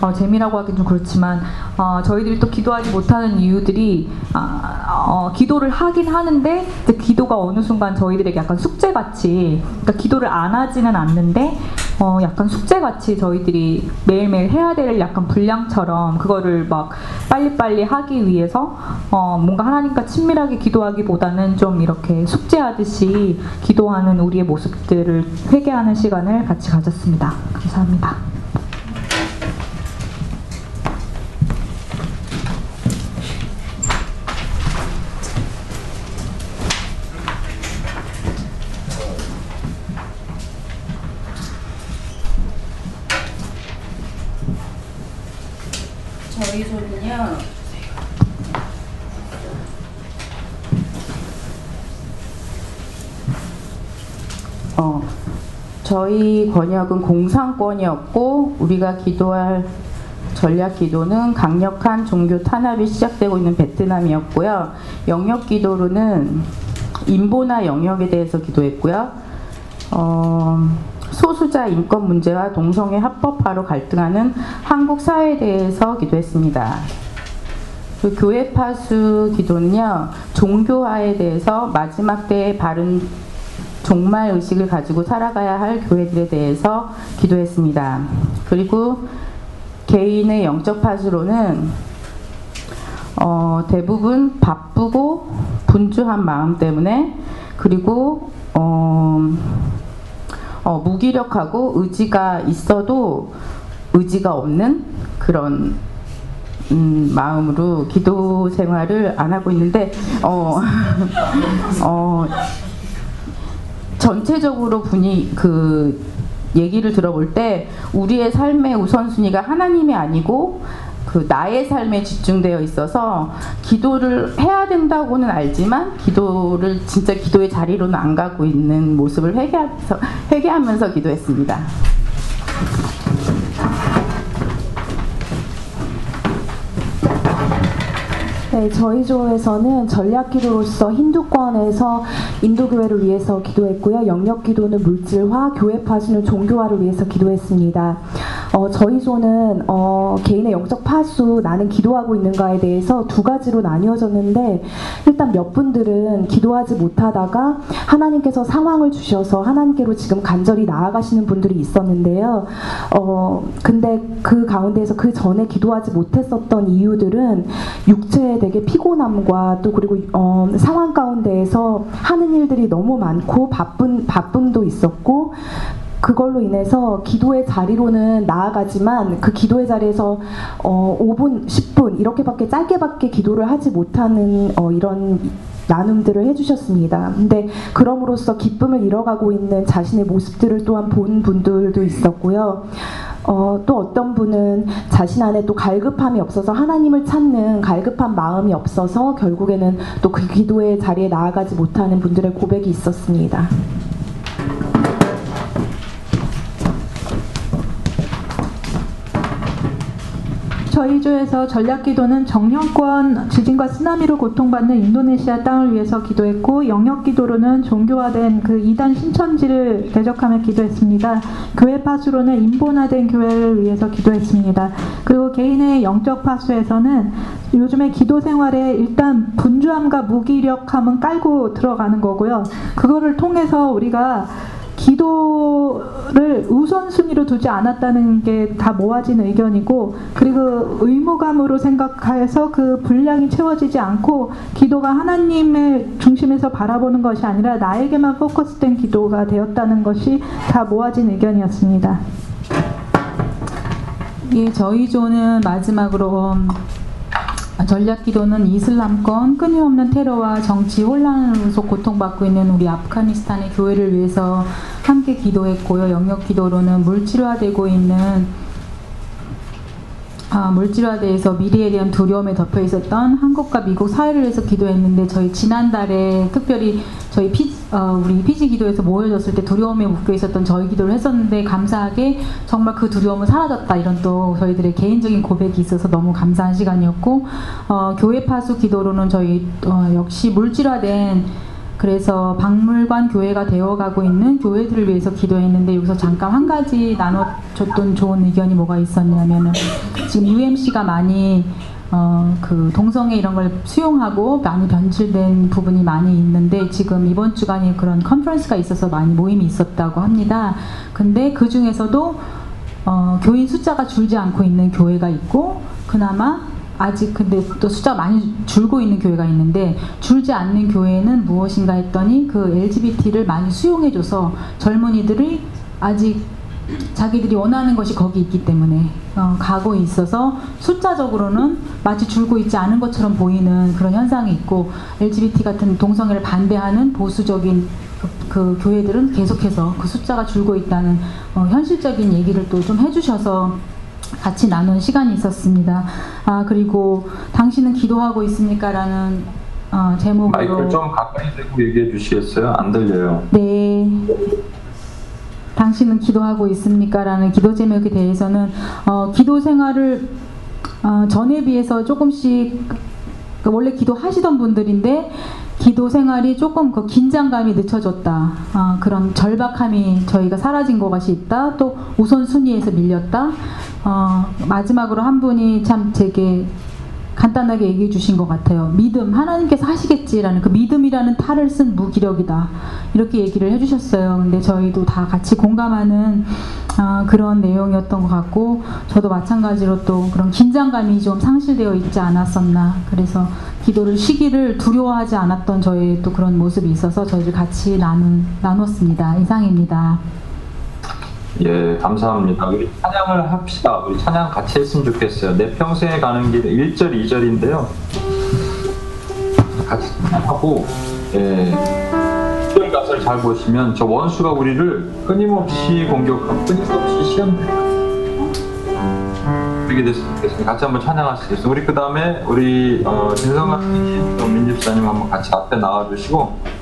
어, 재미라고 하긴 좀 그렇지만 어, 저희들이 또 기도하지 못하는 이유들이 아, 어, 기도를 하긴 하는데 기도가 어느 순간 저희들에게 약간 숙제같이 그러니까 기도를 안 하지는 않는데 어, 약간 숙제같이 저희들이 매일매일 해야 될 약간 분량처럼 그거를 막 빨리빨리 하기 위해서 어, 뭔가 하나님과 친밀하게 기도하기보다는 좀 이렇게 숙제하듯이 기도하는 우리의 모습들을 회개하는 시간을 같이 가졌습니다. 감사합니다. 저희 조는요. 어, 저희 권역은 공산권이었고 우리가 기도할 전략 기도는 강력한 종교 탄압이 시작되고 있는 베트남이었고요. 영역 기도로는 인보나 영역에 대해서 기도했고요. 어, 소수자 인권 문제와 동성애 합법화로 갈등하는 한국 사회에 대해서 기도했습니다. 그 교회 파수 기도는요 종교화에 대해서 마지막 때의 바른 종말 의식을 가지고 살아가야 할 교회들에 대해서 기도했습니다. 그리고 개인의 영적 파수로는 어, 대부분 바쁘고 분주한 마음 때문에 그리고 어, 어, 무기력하고 의지가 있어도 의지가 없는 그런 음, 마음으로 기도 생활을 안 하고 있는데 어, 어, 전체적으로 분위 그 얘기를 들어볼 때 우리의 삶의 우선순위가 하나님이 아니고 그 나의 삶에 집중되어 있어서 기도를 해야 된다고는 알지만 기도를 진짜 기도의 자리로는 안 가고 있는 모습을 회개하면서, 회개하면서 기도했습니다. 네, 저희 조에서는 전략 기도로서 힌두권에서 인도 교회를 위해서 기도했고요. 영역 기도는 물질화, 교회 파수는 종교화를 위해서 기도했습니다. 어, 저희 조는 어, 개인의 영적 파수, 나는 기도하고 있는가에 대해서 두 가지로 나뉘어졌는데 일단 몇 분들은 기도하지 못하다가 하나님께서 상황을 주셔서 하나님께로 지금 간절히 나아가시는 분들이 있었는데요. 어, 근데 그 가운데에서 그 전에 기도하지 못했었던 이유들은 육체의 되게 피곤함과 또 그리고 어, 상황 가운데에서 하는 일들이 너무 많고 바쁜 바쁨도 있었고 그걸로 인해서 기도의 자리로는 나아가지만 그 기도의 자리에서 어, 5분, 10분 이렇게밖에 짧게밖에 기도를 하지 못하는 어, 이런 나눔들을 해주셨습니다. 근데 그럼으로써 기쁨을 잃어가고 있는 자신의 모습들을 또한 본 분들도 있었고요. 어, 또 어떤 분은 자신 안에 또 갈급함이 없어서 하나님을 찾는 갈급한 마음이 없어서 결국에는 또 그 기도의 자리에 나아가지 못하는 분들의 고백이 있었습니다. 저희 조에서 전략 기도는 정령권 지진과 쓰나미로 고통받는 인도네시아 땅을 위해서 기도했고 영역 기도로는 종교화된 그 이단 신천지를 대적하며 기도했습니다. 교회 파수로는 인본화된 교회를 위해서 기도했습니다. 그리고 개인의 영적 파수에서는 요즘에 기도 생활에 일단 분주함과 무기력함은 깔고 들어가는 거고요. 그거를 통해서 우리가 기도를 우선순위로 두지 않았다는 게 다 모아진 의견이고 그리고 의무감으로 생각해서 그 분량이 채워지지 않고 기도가 하나님의 중심에서 바라보는 것이 아니라 나에게만 포커스된 기도가 되었다는 것이 다 모아진 의견이었습니다. 예, 저희 조는 마지막으로 음, 전략 기도는 이슬람권 끊임없는 테러와 정치 혼란으로서 고통받고 있는 우리 아프가니스탄의 교회를 위해서 함께 기도했고요. 영역 기도로는 물질화되고 있는 아, 물질화돼서 미래에 대한 두려움에 덮여 있었던 한국과 미국 사회를 위해서 기도했는데 저희 지난달에 특별히 저희 피, 어, 우리 피지 기도에서 모여졌을 때 두려움에 묶여 있었던 저희 기도를 했었는데 감사하게 정말 그 두려움은 사라졌다. 이런 또 저희들의 개인적인 고백이 있어서 너무 감사한 시간이었고 어, 교회 파수 기도로는 저희 어, 역시 물질화된 그래서 박물관 교회가 되어가고 있는 교회들을 위해서 기도했는데 여기서 잠깐 한 가지 나눠줬던 좋은 의견이 뭐가 있었냐면은 지금 UMC가 많이 어, 그 동성애 이런 걸 수용하고 많이 변질된 부분이 많이 있는데 지금 이번 주간에 그런 컨퍼런스가 있어서 많이 모임이 있었다고 합니다. 근데 그 중에서도 어, 교인 숫자가 줄지 않고 있는 교회가 있고 그나마 아직 근데 또 숫자 많이 줄고 있는 교회가 있는데 줄지 않는 교회는 무엇인가 했더니 그 LGBT를 많이 수용해줘서 젊은이들이 아직 자기들이 원하는 것이 거기 있기 때문에 어, 가고 있어서 숫자적으로는 마치 줄고 있지 않은 것처럼 보이는 그런 현상이 있고 LGBT 같은 동성애를 반대하는 보수적인 그, 그 교회들은 계속해서 그 숫자가 줄고 있다는 어, 현실적인 얘기를 또 좀 해주셔서 같이 나눈 시간이 있었습니다. 아 그리고 당신은 기도하고 있습니까 라는 어, 제목으로 마이크를 좀 가까이 대고 얘기해 주시겠어요? 안 들려요. 네. 당신은 기도하고 있습니까? 라는 기도 제목에 대해서는 어, 기도 생활을 어, 전에 비해서 조금씩 그 원래 기도하시던 분들인데 기도 생활이 조금 그 긴장감이 늦춰졌다. 아, 그런 절박함이 저희가 사라진 것 같이 있다. 또 우선순위에서 밀렸다. 어, 마지막으로 한 분이 참 제게 간단하게 얘기해 주신 것 같아요. 믿음, 하나님께서 하시겠지라는 그 믿음이라는 탈을 쓴 무기력이다. 이렇게 얘기를 해주셨어요. 근데 저희도 다 같이 공감하는 아, 그런 내용이었던 것 같고, 저도 마찬가지로 또 그런 긴장감이 좀 상실되어 있지 않았었나. 그래서 기도를 쉬기를 두려워하지 않았던 저의 또 그런 모습이 있어서 저희들 같이 나눈, 나눴습니다. 이상입니다. 예, 감사합니다. 우리 찬양을 합시다. 우리 찬양 같이 했으면 좋겠어요. 내 평생에 가는 길 1절, 2절인데요. 같이 찬양하고, 예. 1절 가사를 잘 보시면 저 원수가 우리를 끊임없이 공격하고 끊임없이 시험 그렇게 됐으면 좋겠습니다. 같이 한번 찬양하시겠습니다. 우리 그 다음에 우리 어, 진성아 민집사님 한번 같이 앞에 나와주시고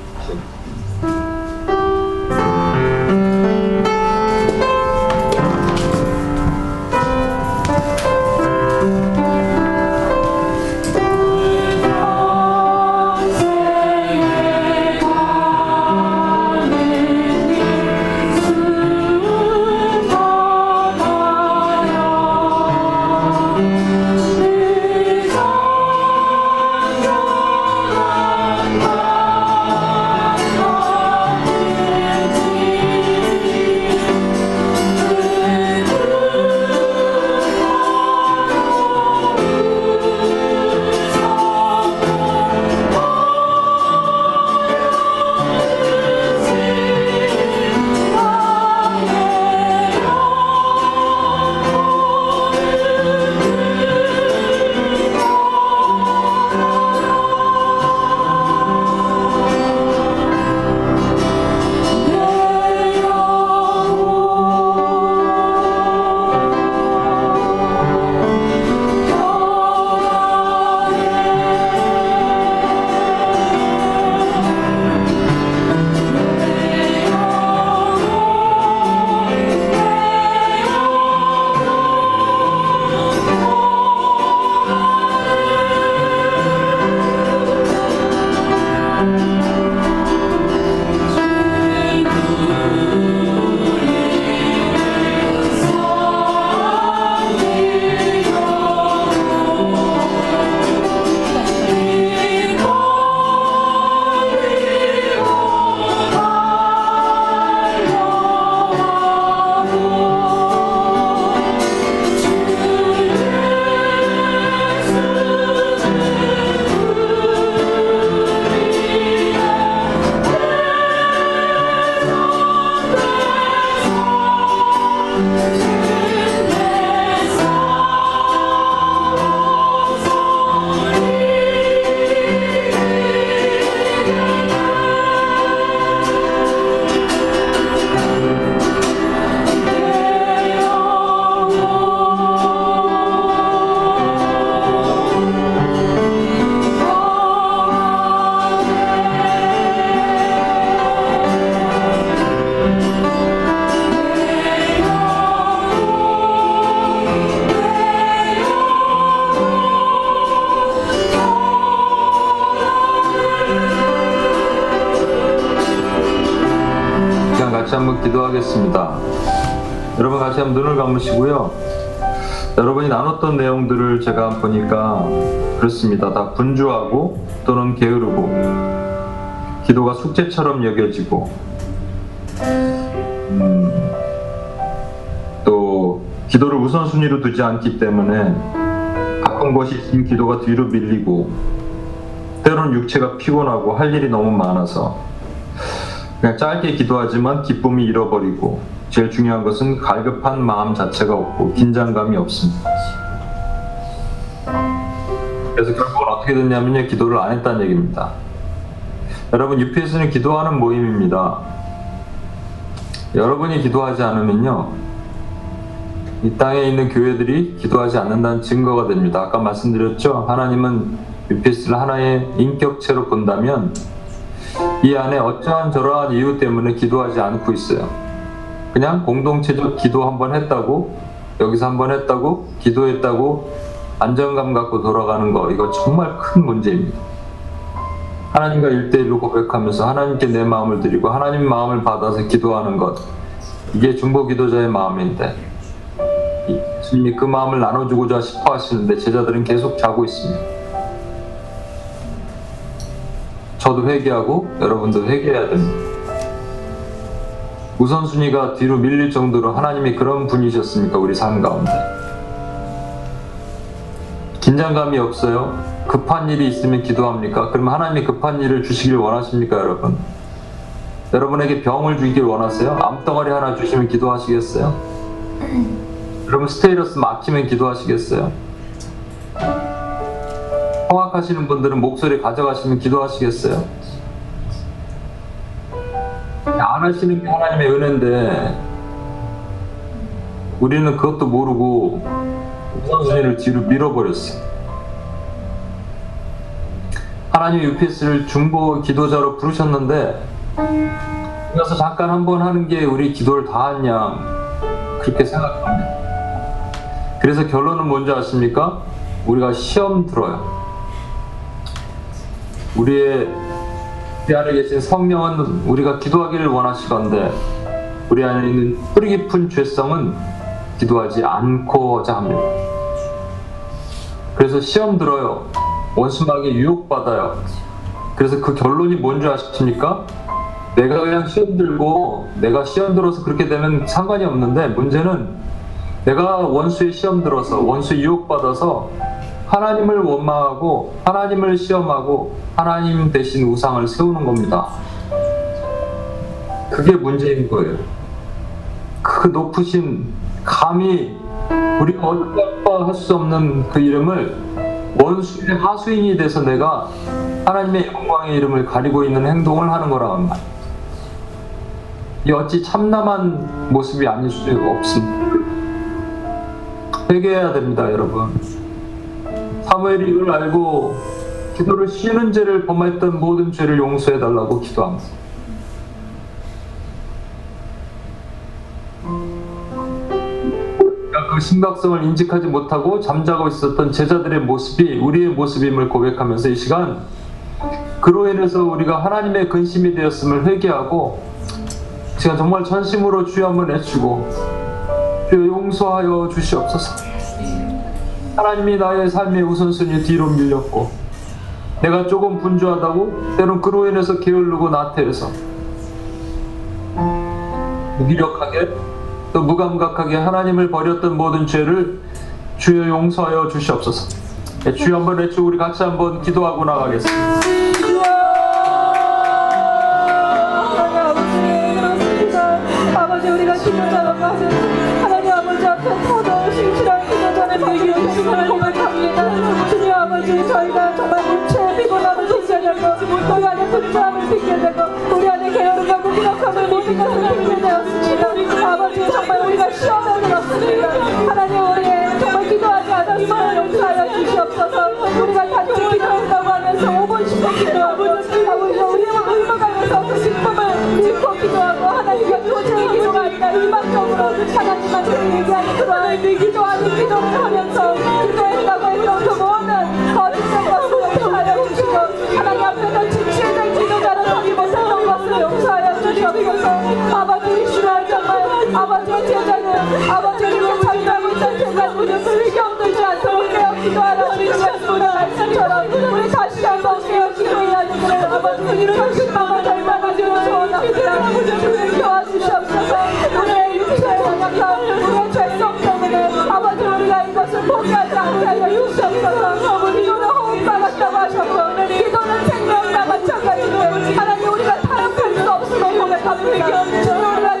기도하겠습니다. 여러분 같이 한번 눈을 감으시고요. 여러분이 나눴던 내용들을 제가 보니까 그렇습니다. 다 분주하고 또는 게으르고 기도가 숙제처럼 여겨지고 음, 또 기도를 우선순위로 두지 않기 때문에 바쁜 것이 있으면 기도가 뒤로 밀리고 때로는 육체가 피곤하고 할 일이 너무 많아서 짧게 기도하지만 기쁨이 잃어버리고 제일 중요한 것은 갈급한 마음 자체가 없고 긴장감이 없습니다. 그래서 결국은 어떻게 됐냐면요 기도를 안 했다는 얘기입니다. 여러분 UPS는 기도하는 모임입니다. 여러분이 기도하지 않으면요 이 땅에 있는 교회들이 기도하지 않는다는 증거가 됩니다. 아까 말씀드렸죠 하나님은 UPS를 하나의 인격체로 본다면 이 안에 어떠한 저러한 이유 때문에 기도하지 않고 있어요. 그냥 공동체적 기도 한번 했다고 여기서 한번 했다고 기도했다고 안정감 갖고 돌아가는 거 이거 정말 큰 문제입니다. 하나님과 일대일로 고백하면서 하나님께 내 마음을 드리고 하나님 마음을 받아서 기도하는 것 이게 중보 기도자의 마음인데 이- 예수님이 그 마음을 나눠주고자 싶어 하시는데 제자들은 계속 자고 있습니다. 저도 회개하고 여러분도 회개해야 됩니다. 우선순위가 뒤로 밀릴 정도로 하나님이 그런 분이셨습니까? 우리 삶 가운데. 긴장감이 없어요? 급한 일이 있으면 기도합니까? 그러면 하나님이 급한 일을 주시길 원하십니까, 여러분? 여러분에게 병을 주길 원하세요? 암덩어리 하나 주시면 기도하시겠어요? 여러분 스테이러스 막히면 기도하시겠어요? 허락하시는 분들은 목소리 가져가시면 기도하시겠어요? 안 하시는 게 하나님의 은혜인데 우리는 그것도 모르고 우선순위를 뒤로 밀어버렸어요. 하나님이 UPS를 중보 기도자로 부르셨는데 그래서 잠깐 한번 하는 게 우리 기도를 다 했냐 그렇게 생각합니다. 그래서 결론은 뭔지 아십니까? 우리가 시험 들어요. 우리의 우리 안에 계신 성령은 우리가 기도하기를 원하시건데 우리 안에 있는 뿌리 깊은 죄성은 기도하지 않고자 합니다. 그래서 시험 들어요. 원수막에 유혹받아요. 그래서 그 결론이 뭔지 아십니까? 내가 그냥 시험 들고 내가 시험 들어서 그렇게 되면 상관이 없는데 문제는 내가 원수의 시험 들어서 원수 유혹받아서 하나님을 원망하고 하나님을 시험하고 하나님 대신 우상을 세우는 겁니다. 그게 문제인 거예요. 그 높으신 감히 우리가 어디가 할수 없는 그 이름을 원수의 하수인이 돼서 내가 하나님의 영광의 이름을 가리고 있는 행동을 하는 거라는 말. 이 어찌 참남한 모습이 아닐 수 없습니다. 회개해야 됩니다, 여러분. 사무엘이 이걸 알고 기도를 쉬는 죄를 범했던 모든 죄를 용서해 달라고 기도합니다. 그 심각성을 인식하지 못하고 잠자고 있었던 제자들의 모습이 우리의 모습임을 고백하면서 이 시간 그로 인해서 우리가 하나님의 근심이 되었음을 회개하고 제가 정말 전심으로 주여 한번 외치고 주여 용서하여 주시옵소서 하나님이 나의 삶의 우선순위 뒤로 밀렸고 내가 조금 분주하다고 때론 그로 인해서 게을르고 나태해서 무기력하게 또 무감각하게 하나님을 버렸던 모든 죄를 주여 용서하여 주시옵소서. 네, 주여 한번 외치고 우리 같이 한번 기도하고 나가겠습니다 핑계 되고 우리 안에 게으름과 무기력함을 모든 것을 핑계 되었습니다. 아버지 정말 우리가 시험에 들었습니다. 하나님 우리의 정말 기도하지 않았으면 용서하여 주시옵소서. 우리가 같이 기도한다고 하면서 5분 10분 기도하고 아버지 우리의 의무가 있어서 그 기쁨을 짓고 기도하고 하나님과 도저히 기도가 아니라 일방적으로 하나님한테 얘기하는 그러한 기도하는 기도를 하면서 아버지의 제자는 아버지를 있던 제자들을 불게 없들지 않도록 기도하라. 주시는 말씀처럼 우리 다시 한번 깨어 기도해야 되기를 아버지 당신 마음을 닮아가 주는 소원합니다 주님 도와주시옵소서. 우리의 육체의 연약함 우리의 죄성 때문에 아버지 우리가 이것을 포기하지 않게 하여 주시옵소서. 기도는 호흡과 같다고 하셨고 기도는 생명과 마찬가지로 하나님 우리가 타협할 수 없음을 고백합니다. 주님 우리가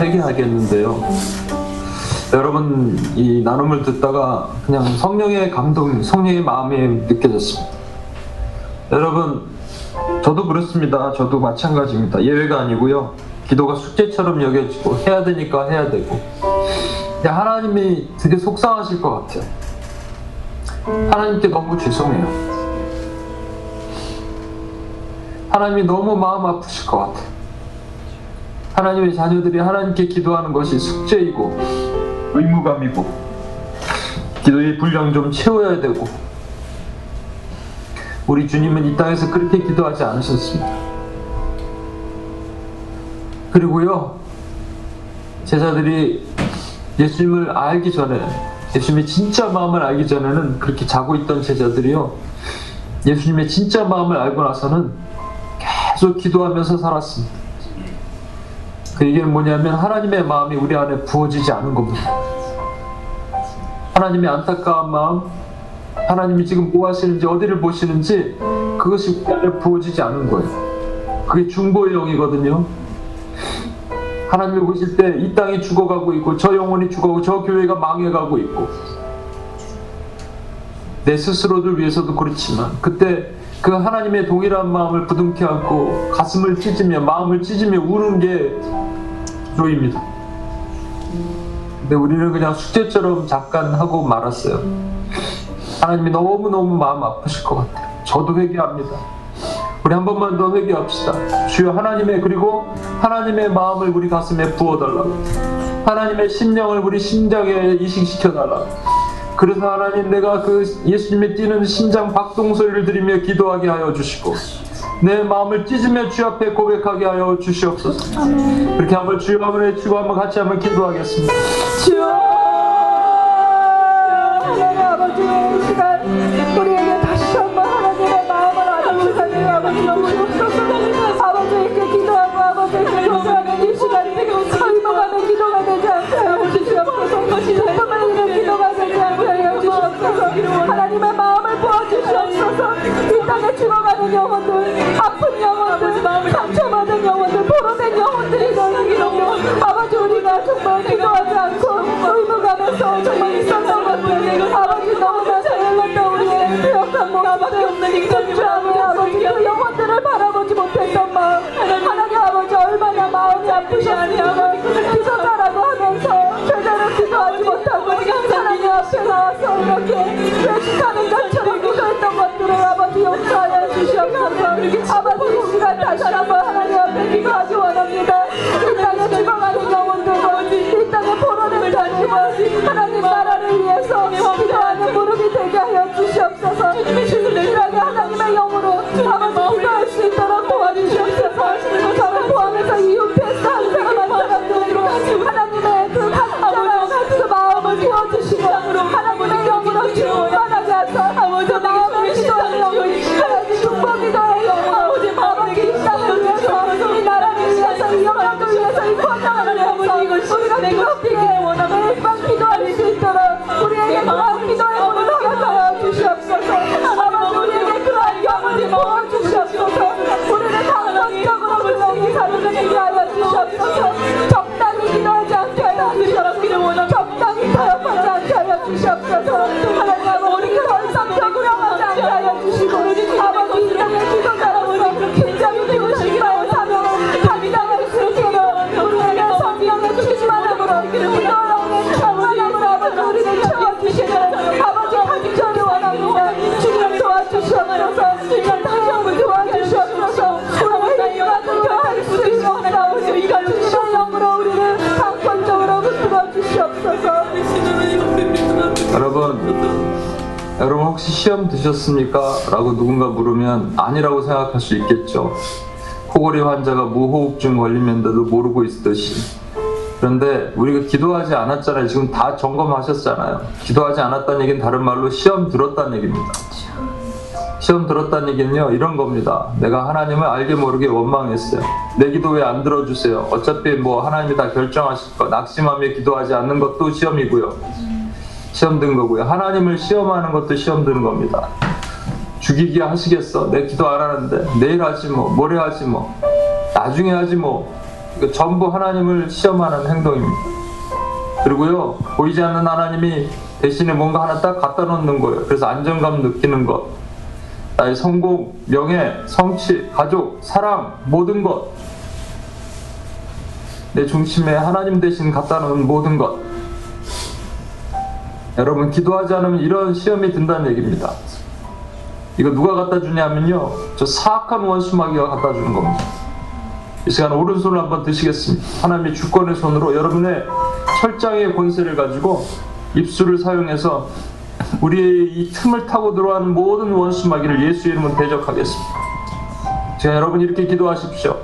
회개하겠는데요. 여러분 이 나눔을 듣다가 그냥 성령의 감동, 성령의 마음이 느껴졌습니다. 여러분 저도 그렇습니다. 저도 마찬가지입니다. 예외가 아니고요. 기도가 숙제처럼 여겨지고 해야 되니까 해야 되고. 하나님이 되게 속상하실 것 같아요. 하나님께 너무 죄송해요. 하나님이 너무 마음 아프실 것 같아요. 하나님의 자녀들이 하나님께 기도하는 것이 숙제이고 의무감이고 기도의 분량 좀 채워야 되고 우리 주님은 이 땅에서 그렇게 기도하지 않으셨습니다. 그리고요 제자들이 예수님을 알기 전에 예수님의 진짜 마음을 알기 전에는 그렇게 자고 있던 제자들이요 예수님의 진짜 마음을 알고 나서는 계속 기도하면서 살았습니다. 그 얘기는 뭐냐면 하나님의 마음이 우리 안에 부어지지 않은 겁니다. 하나님의 안타까운 마음, 하나님이 지금 뭐 하시는지 어디를 보시는지 그것이 우리 안에 부어지지 않은 거예요. 그게 중보의 영이거든요. 하나님을 보실 때 이 땅이 죽어가고 있고 저 영혼이 죽어가고 저 교회가 망해가고 있고 내 스스로를 위해서도 그렇지만 그때 그 하나님의 동일한 마음을 부둥켜 안고 가슴을 찢으며 마음을 찢으며 우는 게 기도입니다. 근데 우리는 그냥 숙제처럼 잠깐 하고 말았어요. 하나님이 너무너무 마음 아프실 것 같아요. 저도 회개합니다. 우리 한 번만 더 회개합시다. 주여 하나님의 그리고 하나님의 마음을 우리 가슴에 부어달라고. 하나님의 심령을 우리 심장에 이식시켜달라고. 그래서 하나님 내가 그 예수님의 뛰는 심장 박동 소리를 들으며 기도하게 하여 주시고 내 마음을 찢으며 주 앞에 고백하게 하여 주시옵소서. 그렇게 한번 주여 한번 외치고 한번 같이 한번 기도하겠습니다. 하나님 아버지 이 시간 땅에 죽어가는 영혼들 아픈 영혼들 상처받은 영혼들 포로된 영혼들이 너희기로 아버지 우리가 정말 기도하지 않고 의무감에서 정말 있었던 것들 아버지 너무나 잘렸던 우리의 배역한 모습들 진주하고 아버지 그 영혼들을 바라보지 못했던 마음 하나님 아버지 얼마나 마음이 아프셨습니까 기도자라고 하면서 제대로 기도하지 못하고 하나님 나 드셨습니까? 라고 누군가 물으면 아니라고 생각할 수 있겠죠. 코골이 환자가 무호흡증 걸리면서도 모르고 있듯이. 그런데 우리가 기도하지 않았잖아요. 지금 다 점검하셨잖아요. 기도하지 않았다는 얘기는 다른 말로 시험 들었다는 얘기입니다. 시험 들었다는 얘기는요 이런 겁니다. 내가 하나님을 알게 모르게 원망했어요. 내 기도 왜 안 들어주세요? 어차피 뭐 하나님이 다 결정하실 거 낙심하며 기도하지 않는 것도 시험이고요. 시험 든 거고요. 하나님을 시험하는 것도 시험 드는 겁니다. 죽이기 하시겠어? 내 기도 안 하는데 내일 하지 뭐 모레 하지 뭐 나중에 하지 뭐 이거 전부 하나님을 시험하는 행동입니다. 그리고요 보이지 않는 하나님이 대신에 뭔가 하나 딱 갖다 놓는 거예요. 그래서 안정감 느끼는 것, 나의 성공, 명예, 성취, 가족, 사랑 모든 것, 내 중심에 하나님 대신 갖다 놓은 모든 것. 여러분 기도하지 않으면 이런 시험이 든다는 얘기입니다. 이거 누가 갖다 주냐면요. 저 사악한 원수마귀가 갖다 주는 겁니다. 이 시간 오른손을 한번 드시겠습니다. 하나님의 주권의 손으로 여러분의 철장의 권세를 가지고 입술을 사용해서 우리의 이 틈을 타고 들어가는 모든 원수마귀를 예수 이름으로 대적하겠습니다. 제가 여러분 이렇게 기도하십시오.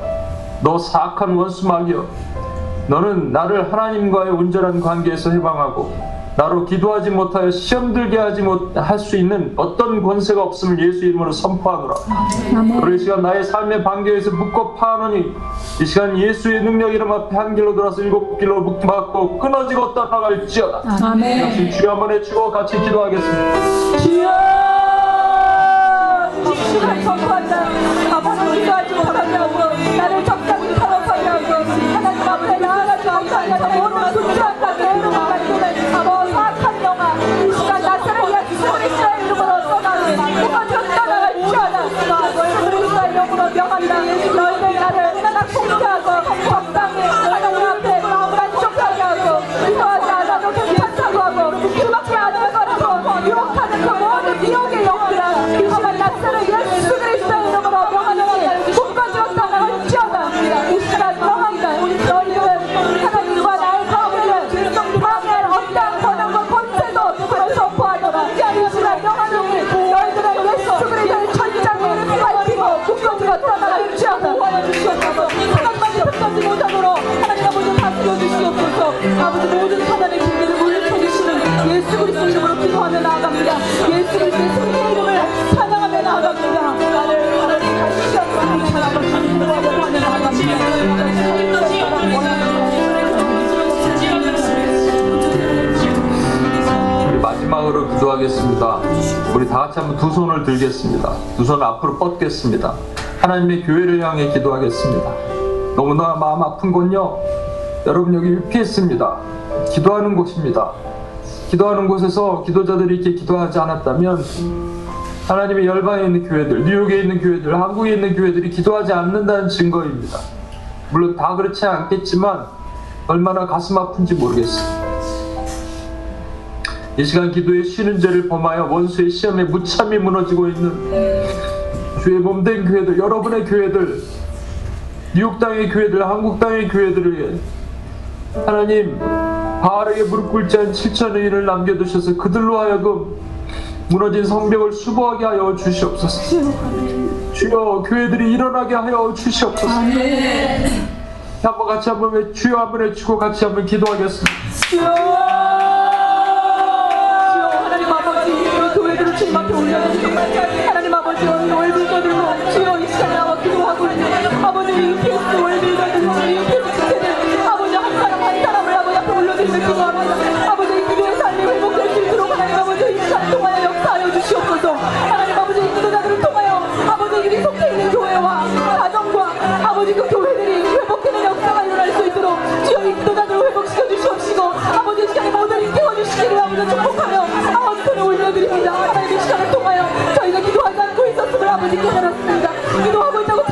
너 사악한 원수마귀여. 너는 나를 하나님과의 온전한 관계에서 해방하고 나로 기도하지 못하여 시험 들게 하지 못할 수 있는 어떤 권세가 없음을 예수 이름으로 선포하노라. 이 시간 나의 삶의 반경에서 묶고 파하노니 이 시간 예수의 능력 이름 앞에 한 길로 돌아서 일곱 길로 묶고 끊어지고 떠나갈지어다. 아멘. 주여 한번 해주고 같이 기도하겠습니다. 주여 시간 선포한다 아파서 기도하지 못하냐고 나를 적당히 사랑하냐고 하나님 앞에 나아가지 못하냐고 모든 분주한다 이름으로 떠나는 그것으로 떠나갈지 기도하겠습니다. 우리 다 같이 한번 두 손을 들겠습니다. 두 손을 앞으로 뻗겠습니다. 하나님의 교회를 향해 기도하겠습니다. 너무나 마음 아픈 건요. 여러분 여기 UPS입니다. 기도하는 곳입니다. 기도하는 곳에서 기도자들이 이렇게 기도하지 않았다면 하나님의 열방에 있는 교회들, 뉴욕에 있는 교회들, 한국에 있는 교회들이 기도하지 않는다는 증거입니다. 물론 다 그렇지 않겠지만 얼마나 가슴 아픈지 모르겠습니다. 이 시간 기도의 쉬는 죄를 범하여 원수의 시험에 무참히 무너지고 있는 주의 몸된 교회들, 여러분의 교회들, 뉴욕 땅의 교회들, 한국 땅의 교회들을 위해 하나님 바알에게 무릎 꿇지 않은 7천의 일을 남겨두셔서 그들로 하여금 무너진 성벽을 수보하게 하여 주시옵소서. 주여 교회들이 일어나게 하여 주시옵소서. 한번 같이 한번 외- 주여 한번 외치고 같이 한번 기도하겠습니다. 주님 앞에 올려주시고 하나님 아버지 오늘 월빌더들로 주여 이 시간에 나와 기도하고 있는 아버지 UPS 월빌더들 UPS 주체들 아버지 한 사람 한 사람을 아버지 앞에 올려드리며 기도합니다 아버지 이 기도의 삶이 회복될 수 있도록 하나님 아버지 이 시간 통하여 역사하여 주시옵소서. 하나님 아버지 이 기도자들을 통하여 아버지 우리 속해 있는 교회와 가정과 아버지 그 교회들이 회복되는 역사가 일어날 수 있도록 주여 이 기도자들을 회복시켜 주시옵시고 아버지 이 시간에 모두를 깨워 주시기를 아버지 축복하며 아버지 손을 올려드립니다 아버지 깨달았습니다. 기도하고 있다고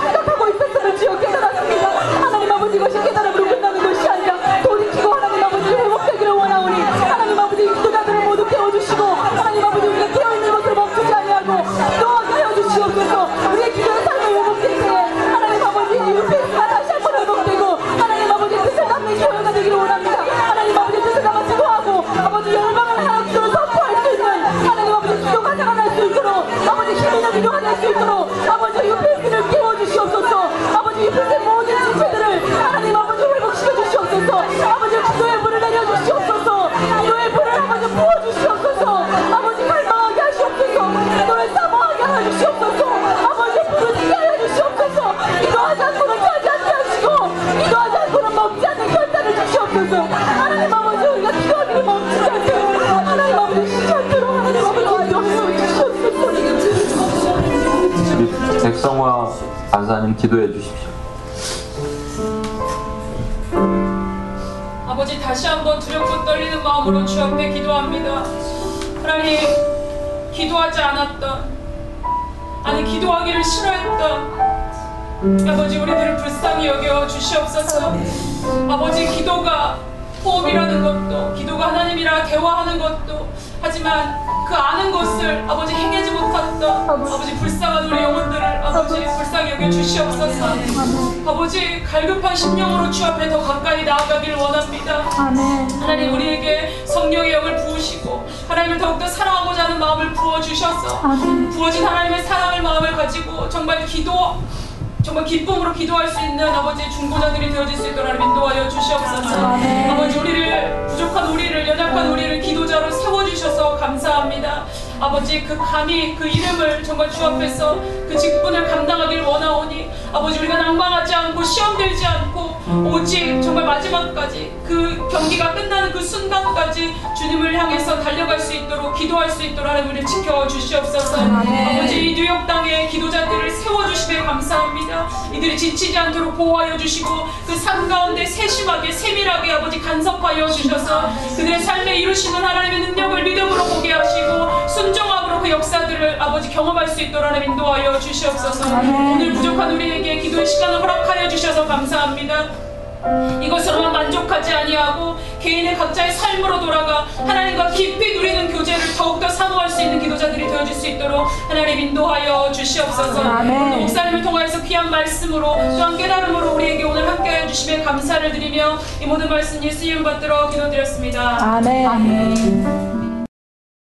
간사님 기도해 주십시오. 아버지 다시 한번 두렵고 떨리는 마음으로 주 앞에 기도합니다. 하나님 기도하지 않았던 아니 기도하기를 싫어했던 아버지 우리들을 불쌍히 여겨 주시옵소서. 아버지 기도가 호흡이라는 것도 기도가 하나님이랑 대화하는 것도 하지만 그 아는 것을 아버지 행하지 못했던 아버지 불쌍한 우리 영혼들을 아버지 불쌍히 여겨 주시옵소서. 아버지 갈급한 심령으로 주 앞에 더 가까이 나아가길 원합니다. 아멘. 하나님 우리에게 성령의 영을 부으시고 하나님을 더욱더 사랑하고자 하는 마음을 부어 주셔서 아멘. 부어진 하나님의 사랑의 마음을 가지고 정말 기도 정말 기쁨으로 기도할 수 있는 아버지 중보자들이 되어질 수 있도록 하나님 인도하여 주시옵소서 아멘. 아버지 우리를 부족한 우리를 연약한 우리를 기도자로 세워주셔서 감사합니다 아버지 그 감히 그 이름을 정말 주 앞에서 그 직분을 감당하길 원하오니 아버지 우리가 낭망하지 않고 시험 들지 않고 오직 정말 마지막까지 그 경기가 끝나는 그 순간까지 주님을 향해서 달려갈 수 있도록 기도할 수 있도록 하나님 우리를 지켜 주시옵소서. 아버지 이 뉴욕 땅의 기도자들을 세워주심에 감사합니다. 이들이 지치지 않도록 보호하여 주시고 그 삶 가운데 세심하게 세밀하게 아버지 간섭하여 주셔서 그들의 삶에 이루시는 하나님의 능력을 믿음으로 보게 하시고 순종함으로 그 역사들을 아버지 경험할 수 있도록 하나님 인도하여 주시옵소서. 오늘 부족한 우리에게 기도의 시간을 허락하여 주셔서 감사합니다. 이것으로만 만족하지 아니하고 개인의 각자의 삶으로 돌아가 하나님과 깊이 누리는 교제를 더욱더 사모할 수 있는 기도자들이 되어줄 수 있도록 하나님 인도하여 주시옵소서. 오늘 목사님을 통하여서 귀한 말씀으로 또한 깨달음으로 우리에게 오늘 함께해 주심에 감사를 드리며 이 모든 말씀 예수 이름 받들어 기도드렸습니다. 아멘.